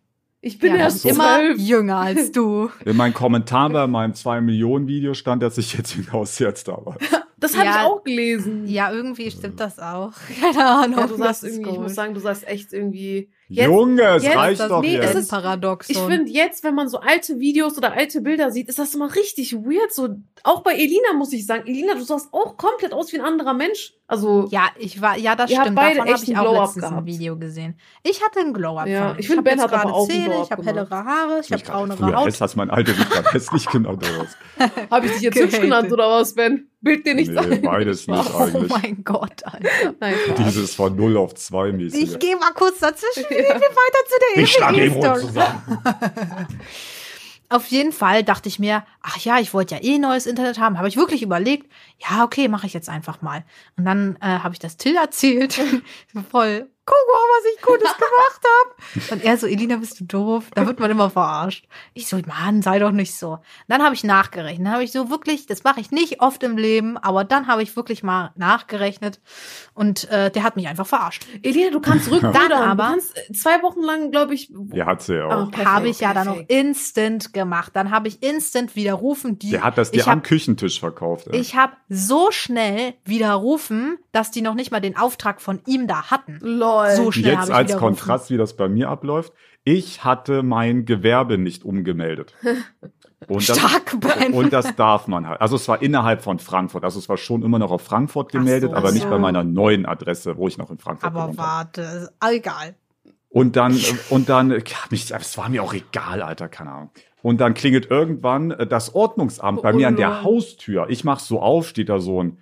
Speaker 3: Ich bin
Speaker 1: ja,
Speaker 3: erst
Speaker 1: immer
Speaker 3: zwölf.
Speaker 1: jünger als du. <laughs>
Speaker 2: In meinem Kommentar bei meinem 2 Millionen Video stand, dass ich jetzt jünger aussehe als damals.
Speaker 3: Das habe
Speaker 1: Ja.
Speaker 3: ich auch gelesen.
Speaker 1: Ja, irgendwie stimmt das auch. <laughs> Keine Ahnung.
Speaker 3: Ja, du sagst irgendwie, ich muss sagen, du sagst echt irgendwie. Jetzt,
Speaker 2: Junge, es
Speaker 3: jetzt
Speaker 2: reicht
Speaker 1: das
Speaker 2: doch
Speaker 3: nee,
Speaker 2: jetzt.
Speaker 3: ist-
Speaker 1: ein Paradoxon.
Speaker 3: Ich finde jetzt, wenn man so alte Videos oder alte Bilder sieht, ist das immer richtig weird. So, auch bei Elina muss ich sagen, Elina, du sahst auch komplett aus wie ein anderer Mensch. Also,
Speaker 1: ja, ich war, ja, das stimmt.
Speaker 3: beide
Speaker 1: Davon habe
Speaker 3: echt
Speaker 1: ich auch
Speaker 3: Glow-up
Speaker 1: letztens ein
Speaker 3: gehabt.
Speaker 1: Video gesehen. Ich hatte einen Glow-Up.
Speaker 3: Ja, ich finde,
Speaker 1: hab
Speaker 3: Ben
Speaker 1: jetzt
Speaker 3: hat
Speaker 1: gerade
Speaker 3: auch
Speaker 1: Zähne, Ich habe hellere Haare, ich habe
Speaker 2: Mich gerade
Speaker 1: braunere Haut.
Speaker 2: hässlich, hast mein Alter nicht <laughs> gerade hässlich genannt oder was?
Speaker 3: habe ich dich jetzt hübsch genannt oder was, Ben? Bild dir nichts
Speaker 2: Nee,
Speaker 3: ein.
Speaker 2: beides nicht <laughs>
Speaker 1: Oh
Speaker 2: eigentlich.
Speaker 1: mein Gott, Alter.
Speaker 3: Nein,
Speaker 2: Dieses von 0 auf 2 mäßig.
Speaker 1: Ich gehe mal kurz dazwischen.
Speaker 3: Ja.
Speaker 1: Gehen wir weiter zu der
Speaker 2: Ich schlage Ebro
Speaker 1: Story.
Speaker 2: zusammen. <laughs>
Speaker 1: Auf jeden Fall dachte ich mir, ach ja, ich wollte ja eh neues Internet haben. Habe ich wirklich überlegt, ja, okay, mache ich jetzt einfach mal. Und dann äh, habe ich das Till erzählt. <laughs> Voll, guck mal, was ich Gutes <laughs> gemacht habe. Und er so, Elina, bist du doof? Da wird man immer verarscht. Ich so, Mann, sei doch nicht so. Dann habe ich nachgerechnet. Dann habe ich so wirklich, das mache ich nicht oft im Leben, aber dann habe ich wirklich mal nachgerechnet. Und äh, der hat mich einfach verarscht.
Speaker 3: Elina, du kannst <laughs> rückrudern.
Speaker 1: Dann aber-
Speaker 3: du kannst äh, zwei Wochen lang, glaube ich.
Speaker 2: Ja, hat sie ja auch.
Speaker 3: perfekt,
Speaker 1: Habe ich ja dann noch instant gemacht. Dann habe ich instant widerrufen. Die,
Speaker 2: Der hat das dir am
Speaker 1: hab,
Speaker 2: Küchentisch verkauft. ey.
Speaker 1: Ich habe so schnell widerrufen, dass die noch nicht mal den Auftrag von ihm da hatten.
Speaker 3: Lol.
Speaker 1: So schnell
Speaker 2: Jetzt als. Kontrast, wie das bei mir abläuft. Ich hatte mein Gewerbe nicht umgemeldet. <laughs> Und das,
Speaker 1: Stark, Ben.
Speaker 2: und das darf man halt. Also es war innerhalb von Frankfurt. Also es war schon immer noch auf Frankfurt gemeldet,
Speaker 1: so.
Speaker 2: aber nicht
Speaker 3: so.
Speaker 2: bei meiner neuen Adresse, wo ich noch in Frankfurt
Speaker 1: Aber
Speaker 2: gewohnt habe.
Speaker 1: warte, ist egal.
Speaker 2: Und dann, und dann, mich, es war mir auch egal, Alter, keine Ahnung. Und dann klingelt irgendwann äh, das Ordnungsamt bei
Speaker 3: Oh,
Speaker 2: mir an der
Speaker 3: lol.
Speaker 2: Haustür. Ich mach so auf, steht da so ein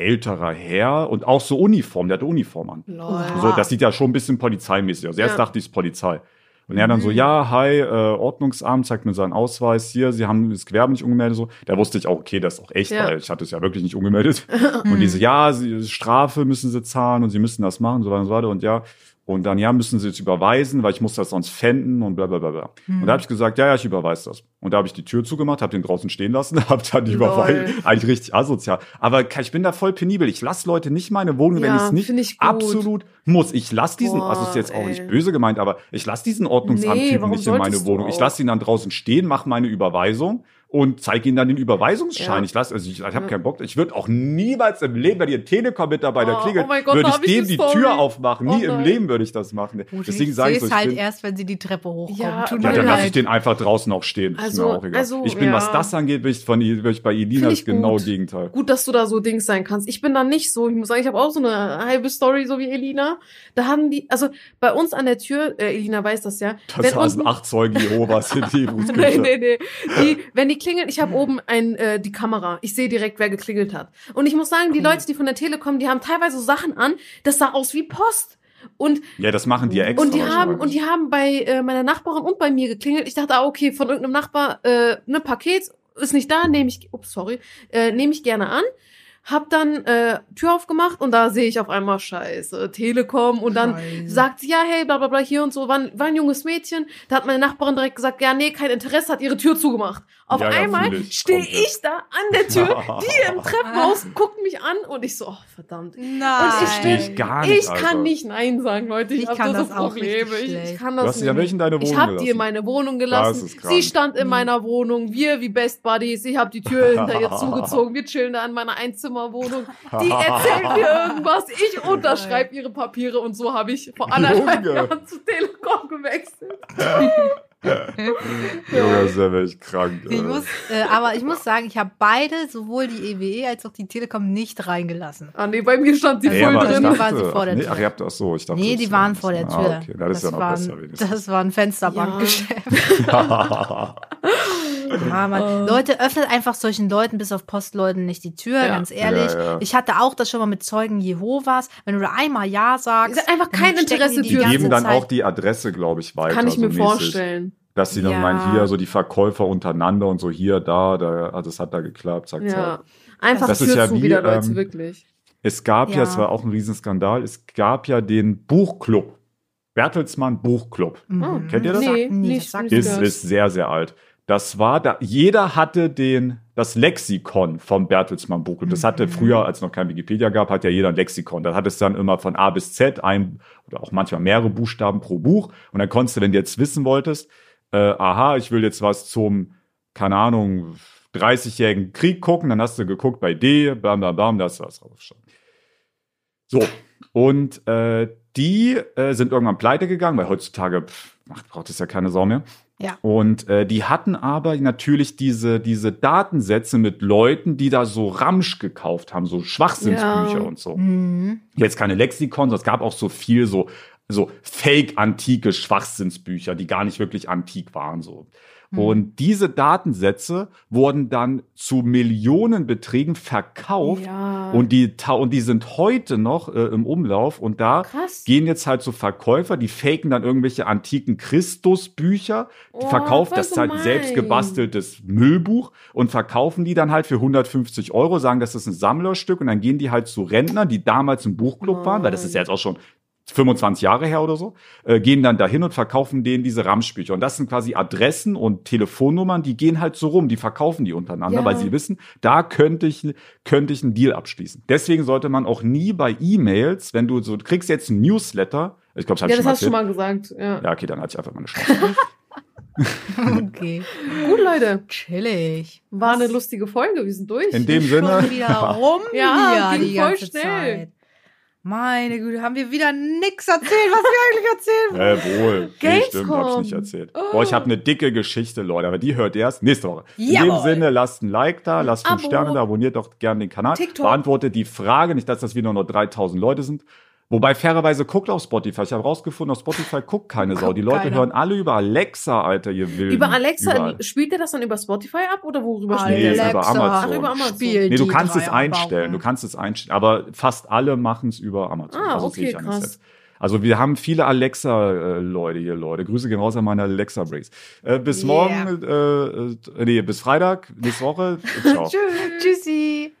Speaker 2: älterer Herr und auch so Uniform, der hat Uniform an.
Speaker 3: Lol.
Speaker 2: So, das sieht ja schon ein bisschen polizeimäßig aus. Erst
Speaker 3: Ja.
Speaker 2: dachte ich, es ist Polizei. Und er dann so,
Speaker 1: Mhm.
Speaker 2: ja, hi, äh, Ordnungsamt, zeigt mir seinen Ausweis hier, Sie haben das Gewerbe nicht umgemeldet, so. Da wusste ich auch, okay, das ist auch echt,
Speaker 3: Ja.
Speaker 2: weil ich hatte es ja wirklich nicht umgemeldet. <laughs> und diese, ja, sie, Strafe müssen Sie zahlen und Sie müssen das machen, so weiter und so weiter und ja. Und dann, ja, müssen Sie jetzt überweisen, weil ich muss das sonst fänden und bla bla bla bla. Und da habe ich gesagt, ja, ja, ich überweise das. Und da habe ich die Tür zugemacht, habe den draußen stehen lassen, <laughs> habe dann die überweisen. Eigentlich richtig asozial. Aber ich bin da voll penibel. Ich lasse Leute nicht meine Wohnung, wenn
Speaker 3: Ja,
Speaker 2: ich es nicht absolut muss. Ich lasse diesen,
Speaker 3: Boah,
Speaker 2: also ist jetzt auch
Speaker 3: ey.
Speaker 2: nicht böse gemeint, aber ich lasse diesen
Speaker 3: Nee,
Speaker 2: Ordnungsamttypen
Speaker 3: warum
Speaker 2: nicht in meine Wohnung. Ich lasse ihn dann draußen stehen, mache meine Überweisung und zeige ihnen dann den Überweisungsschein.
Speaker 3: Ja.
Speaker 2: Ich lasse, also ich, ich habe
Speaker 3: Ja.
Speaker 2: keinen Bock. Ich würde auch niemals im Leben, wenn ihr Telekom-Mitarbeiter
Speaker 3: Oh,
Speaker 2: klingelt,
Speaker 3: oh mein Gott,
Speaker 2: würde ich dem
Speaker 3: die Story.
Speaker 2: Tür aufmachen.
Speaker 3: Oh
Speaker 2: Nie im. Leben würde ich das machen.
Speaker 1: Gut,
Speaker 2: Deswegen
Speaker 1: ich
Speaker 2: sage ich so, ich
Speaker 1: halt
Speaker 2: bin,
Speaker 1: erst, wenn sie die Treppe hochkommen.
Speaker 3: Ja,
Speaker 1: Tut
Speaker 2: ja, dann lasse ich den einfach draußen auch stehen. Ist
Speaker 3: Also-
Speaker 2: mir auch egal.
Speaker 3: also,
Speaker 2: ich bin,
Speaker 3: ja.
Speaker 2: was das angeht, bin ich, von, bin ich bei Elina das genau
Speaker 3: gut.
Speaker 2: Gegenteil.
Speaker 3: Gut, dass du da so Dings sein kannst. Ich bin da nicht so. Ich muss sagen, ich habe auch so eine halbe Story, so wie Elina. Da haben die, also bei uns an der Tür, äh, Elina weiß das ja.
Speaker 2: Das saßen acht Zeugen Jehovas in die <laughs>
Speaker 3: nee,
Speaker 2: Fußküche.
Speaker 3: nee, nee. Die, wenn die klingeln, ich habe oben ein, äh, die Kamera. Ich sehe direkt, wer geklingelt hat. Und ich muss sagen, die Leute, die von der Telekom, die haben teilweise so Sachen an, das sah aus wie Post. Und,
Speaker 2: Ja, das machen die ja extra.
Speaker 3: und die haben, und die haben bei äh, meiner Nachbarin und bei mir geklingelt. Ich dachte, ah, okay, von irgendeinem Nachbar, äh, ne Paket ist nicht da, nehme ich, ups, sorry, äh, nehme ich gerne an. Hab dann äh, Tür aufgemacht und da sehe ich auf einmal Scheiße, Telekom und dann
Speaker 1: Scheiße.
Speaker 3: sagt sie, ja, hey, bla bla bla, hier und so, war ein, war ein junges Mädchen. Da hat meine Nachbarin direkt gesagt, ja, nee, kein Interesse, hat ihre Tür zugemacht. Auf
Speaker 2: Ja, ja,
Speaker 3: einmal
Speaker 2: ich
Speaker 3: stehe
Speaker 2: komplett.
Speaker 3: ich da an der Tür, <laughs> die im Treppenhaus guckt mich an und ich so, oh, verdammt.
Speaker 1: Nein.
Speaker 3: Und ich
Speaker 2: ich gar nicht.
Speaker 3: Ich kann
Speaker 2: Alter.
Speaker 3: nicht Nein sagen, Leute. Ich,
Speaker 1: Ich
Speaker 3: hab
Speaker 1: kann
Speaker 3: da so
Speaker 1: das auch
Speaker 3: Probleme. Ich, ich kann
Speaker 2: Du
Speaker 3: das
Speaker 2: hast sie ja
Speaker 3: nicht.
Speaker 2: welchen deine
Speaker 3: Ich
Speaker 2: Wohnung
Speaker 3: hab die
Speaker 2: gelassen.
Speaker 3: in meine Wohnung
Speaker 2: Das
Speaker 3: gelassen. Sie stand in meiner Wohnung. Wir wie Best Buddies. Ich habe die Tür <laughs> hinter ihr zugezogen. Wir chillen da in meiner Einzimmerwohnung. Die <laughs> erzählt mir irgendwas. Ich unterschreibe ihre Papiere und so habe ich vor anderthalb. Jahren zu Telekom gewechselt. <laughs>
Speaker 2: Junge, das ist ja wirklich krank.
Speaker 1: Ich muss, äh, aber ich muss sagen, ich habe beide, sowohl die EWE als auch die Telekom, nicht reingelassen.
Speaker 3: Ah nee, bei mir stand
Speaker 2: Nee,
Speaker 3: voll
Speaker 1: drin.
Speaker 2: dachte,
Speaker 1: war sie vor der
Speaker 2: nee,
Speaker 1: Tür.
Speaker 2: ach, ihr habt das so. Ich dachte,
Speaker 1: Nee,
Speaker 2: das
Speaker 1: die waren vor der Tür.
Speaker 2: Ah, okay, das, ist ja noch
Speaker 1: war,
Speaker 2: besser wenigstens.
Speaker 1: Das war ein <laughs> Fensterbankgeschäft. Ja, <laughs> man,
Speaker 3: Oh.
Speaker 1: Leute, öffnet einfach solchen Leuten, bis auf Postleuten, nicht die Tür,
Speaker 3: Ja.
Speaker 1: ganz ehrlich.
Speaker 2: Ja, ja.
Speaker 1: Ich hatte auch das schon mal mit Zeugen Jehovas. Wenn du da einmal Ja sagst.
Speaker 3: Ist einfach kein Interesse,
Speaker 1: die
Speaker 2: Die
Speaker 1: ganze
Speaker 2: geben dann
Speaker 1: Zeit-
Speaker 2: auch die Adresse, glaube ich, weiter.
Speaker 3: Kann ich
Speaker 2: so
Speaker 3: mir
Speaker 2: mäßig.
Speaker 3: vorstellen.
Speaker 2: Dass sie dann
Speaker 1: Ja.
Speaker 2: meinen, hier so die Verkäufer untereinander und so hier, da, da, das hat da geklappt, zack, zack.
Speaker 3: Ja. Einfach
Speaker 2: Das
Speaker 3: Tür
Speaker 2: ist ja
Speaker 3: zu
Speaker 2: wie,
Speaker 3: wieder, Leute,
Speaker 2: ähm,
Speaker 3: wirklich.
Speaker 2: Es gab ja.
Speaker 1: Ja.
Speaker 2: es war auch ein Riesenskandal, es gab ja den Buchclub. Bertelsmann Buchclub.
Speaker 1: Mhm.
Speaker 2: Kennt ihr das?
Speaker 3: Nee,
Speaker 1: Nee,
Speaker 3: nicht.
Speaker 1: das sagt
Speaker 2: Ist, ist sehr, sehr alt. Das war da, jeder hatte den, das Lexikon vom Bertelsmann Buchclub. Das hatte
Speaker 1: Mhm.
Speaker 2: früher, als es noch kein Wikipedia gab, hat ja jeder ein Lexikon. Da hat es dann immer von A bis Z ein oder auch manchmal mehrere Buchstaben pro Buch. Und dann konntest du, wenn du jetzt wissen wolltest, äh, aha, ich will jetzt was zum, keine Ahnung, 30-jährigen Krieg gucken, dann hast du geguckt bei D, bam, bam, bam, da hast du was draufgestanden. So, und äh, die äh, sind irgendwann pleite gegangen, weil heutzutage pff, ach, braucht es ja keine Sau mehr.
Speaker 1: Ja.
Speaker 2: Und äh, die hatten aber natürlich diese, diese Datensätze mit Leuten, die da so Ramsch gekauft haben, so Schwachsinnsbücher
Speaker 3: Ja.
Speaker 2: und so.
Speaker 1: Mhm.
Speaker 2: Jetzt keine Lexikon, sondern es gab auch so viel so, so fake-antike Schwachsinnsbücher, die gar nicht wirklich antik waren, so.
Speaker 1: Hm.
Speaker 2: Und diese Datensätze wurden dann zu Millionenbeträgen verkauft
Speaker 3: Ja.
Speaker 2: und die, und die sind heute noch äh, im Umlauf und da
Speaker 3: Krass.
Speaker 2: gehen jetzt halt so Verkäufer, die faken dann irgendwelche antiken Christusbücher,
Speaker 3: Oh,
Speaker 2: verkauft das halt ein
Speaker 3: gemein.
Speaker 2: selbst gebasteltes Müllbuch und verkaufen die dann halt für 150 Euro, sagen, das ist ein Sammlerstück und dann gehen die halt zu Rentnern, die damals im Buchclub waren, weil das ist ja jetzt auch schon 25 Jahre her oder so, äh, gehen dann dahin und verkaufen denen diese Ramschbücher. Und das sind quasi Adressen und Telefonnummern, die gehen halt so rum, die verkaufen die untereinander,
Speaker 3: Ja.
Speaker 2: weil sie wissen, da könnte ich, könnte ich einen Deal abschließen. Deswegen sollte man auch nie bei E-Mails, wenn du so, du kriegst jetzt ein Newsletter, ich glaube, das
Speaker 3: Ja,
Speaker 2: ich
Speaker 3: das
Speaker 2: schon mal
Speaker 3: hast du
Speaker 2: erzählt.
Speaker 3: schon mal gesagt. Ja.
Speaker 2: Ja, okay, dann hatte ich einfach mal eine Chance. <laughs>
Speaker 1: Okay.
Speaker 3: Gut, Leute.
Speaker 1: Chillig.
Speaker 3: War eine lustige Folge. Wir sind durch.
Speaker 2: In dem Sinne,
Speaker 1: Schon wieder <laughs> rum
Speaker 3: Ja, ging
Speaker 1: die
Speaker 3: voll
Speaker 1: ganze
Speaker 3: schnell.
Speaker 1: Zeit. Meine Güte, haben wir wieder nix erzählt, was wir eigentlich erzählen
Speaker 2: äh, wohl. Nee, stimmt, hab ich
Speaker 3: Gamescom.
Speaker 2: nicht erzählt. Boah, ich habe eine dicke Geschichte, Leute, aber die hört ihr erst nächste Woche. In dem
Speaker 1: Jawohl.
Speaker 2: Sinne, lasst ein Like da, lasst fünf
Speaker 3: Abo.
Speaker 2: Sterne da, abonniert doch gerne den Kanal.
Speaker 3: TikTok.
Speaker 2: Beantwortet die Frage, nicht, dass das wieder nur 3000 Leute sind. Wobei fairerweise guckt auf Spotify. Ich habe rausgefunden, auf Spotify guckt keine Sau.
Speaker 1: Guckt
Speaker 2: Die Leute
Speaker 1: keiner.
Speaker 2: hören alle über Alexa, Alter, ihr Wilden.
Speaker 3: Über Alexa,
Speaker 2: Überall.
Speaker 3: spielt er das dann über Spotify ab oder worüber
Speaker 1: Alexa.
Speaker 3: spielt
Speaker 2: Nee,
Speaker 3: er
Speaker 2: über
Speaker 3: das?
Speaker 2: Amazon.
Speaker 3: Ach, über Amazon.
Speaker 1: Spiel
Speaker 2: Nee, du kannst es einstellen. Du kannst es einstellen. Aber fast alle machen es über Amazon.
Speaker 3: Ah,
Speaker 2: Also
Speaker 3: okay, krass.
Speaker 2: Also wir haben viele Alexa-Leute hier, Leute. Grüße gehen raus an meine Alexa-Breaks. Äh, bis
Speaker 1: Yeah.
Speaker 2: morgen, äh, äh, nee, bis Freitag, nächste Woche. <laughs> Ciao.
Speaker 1: Tschüssi.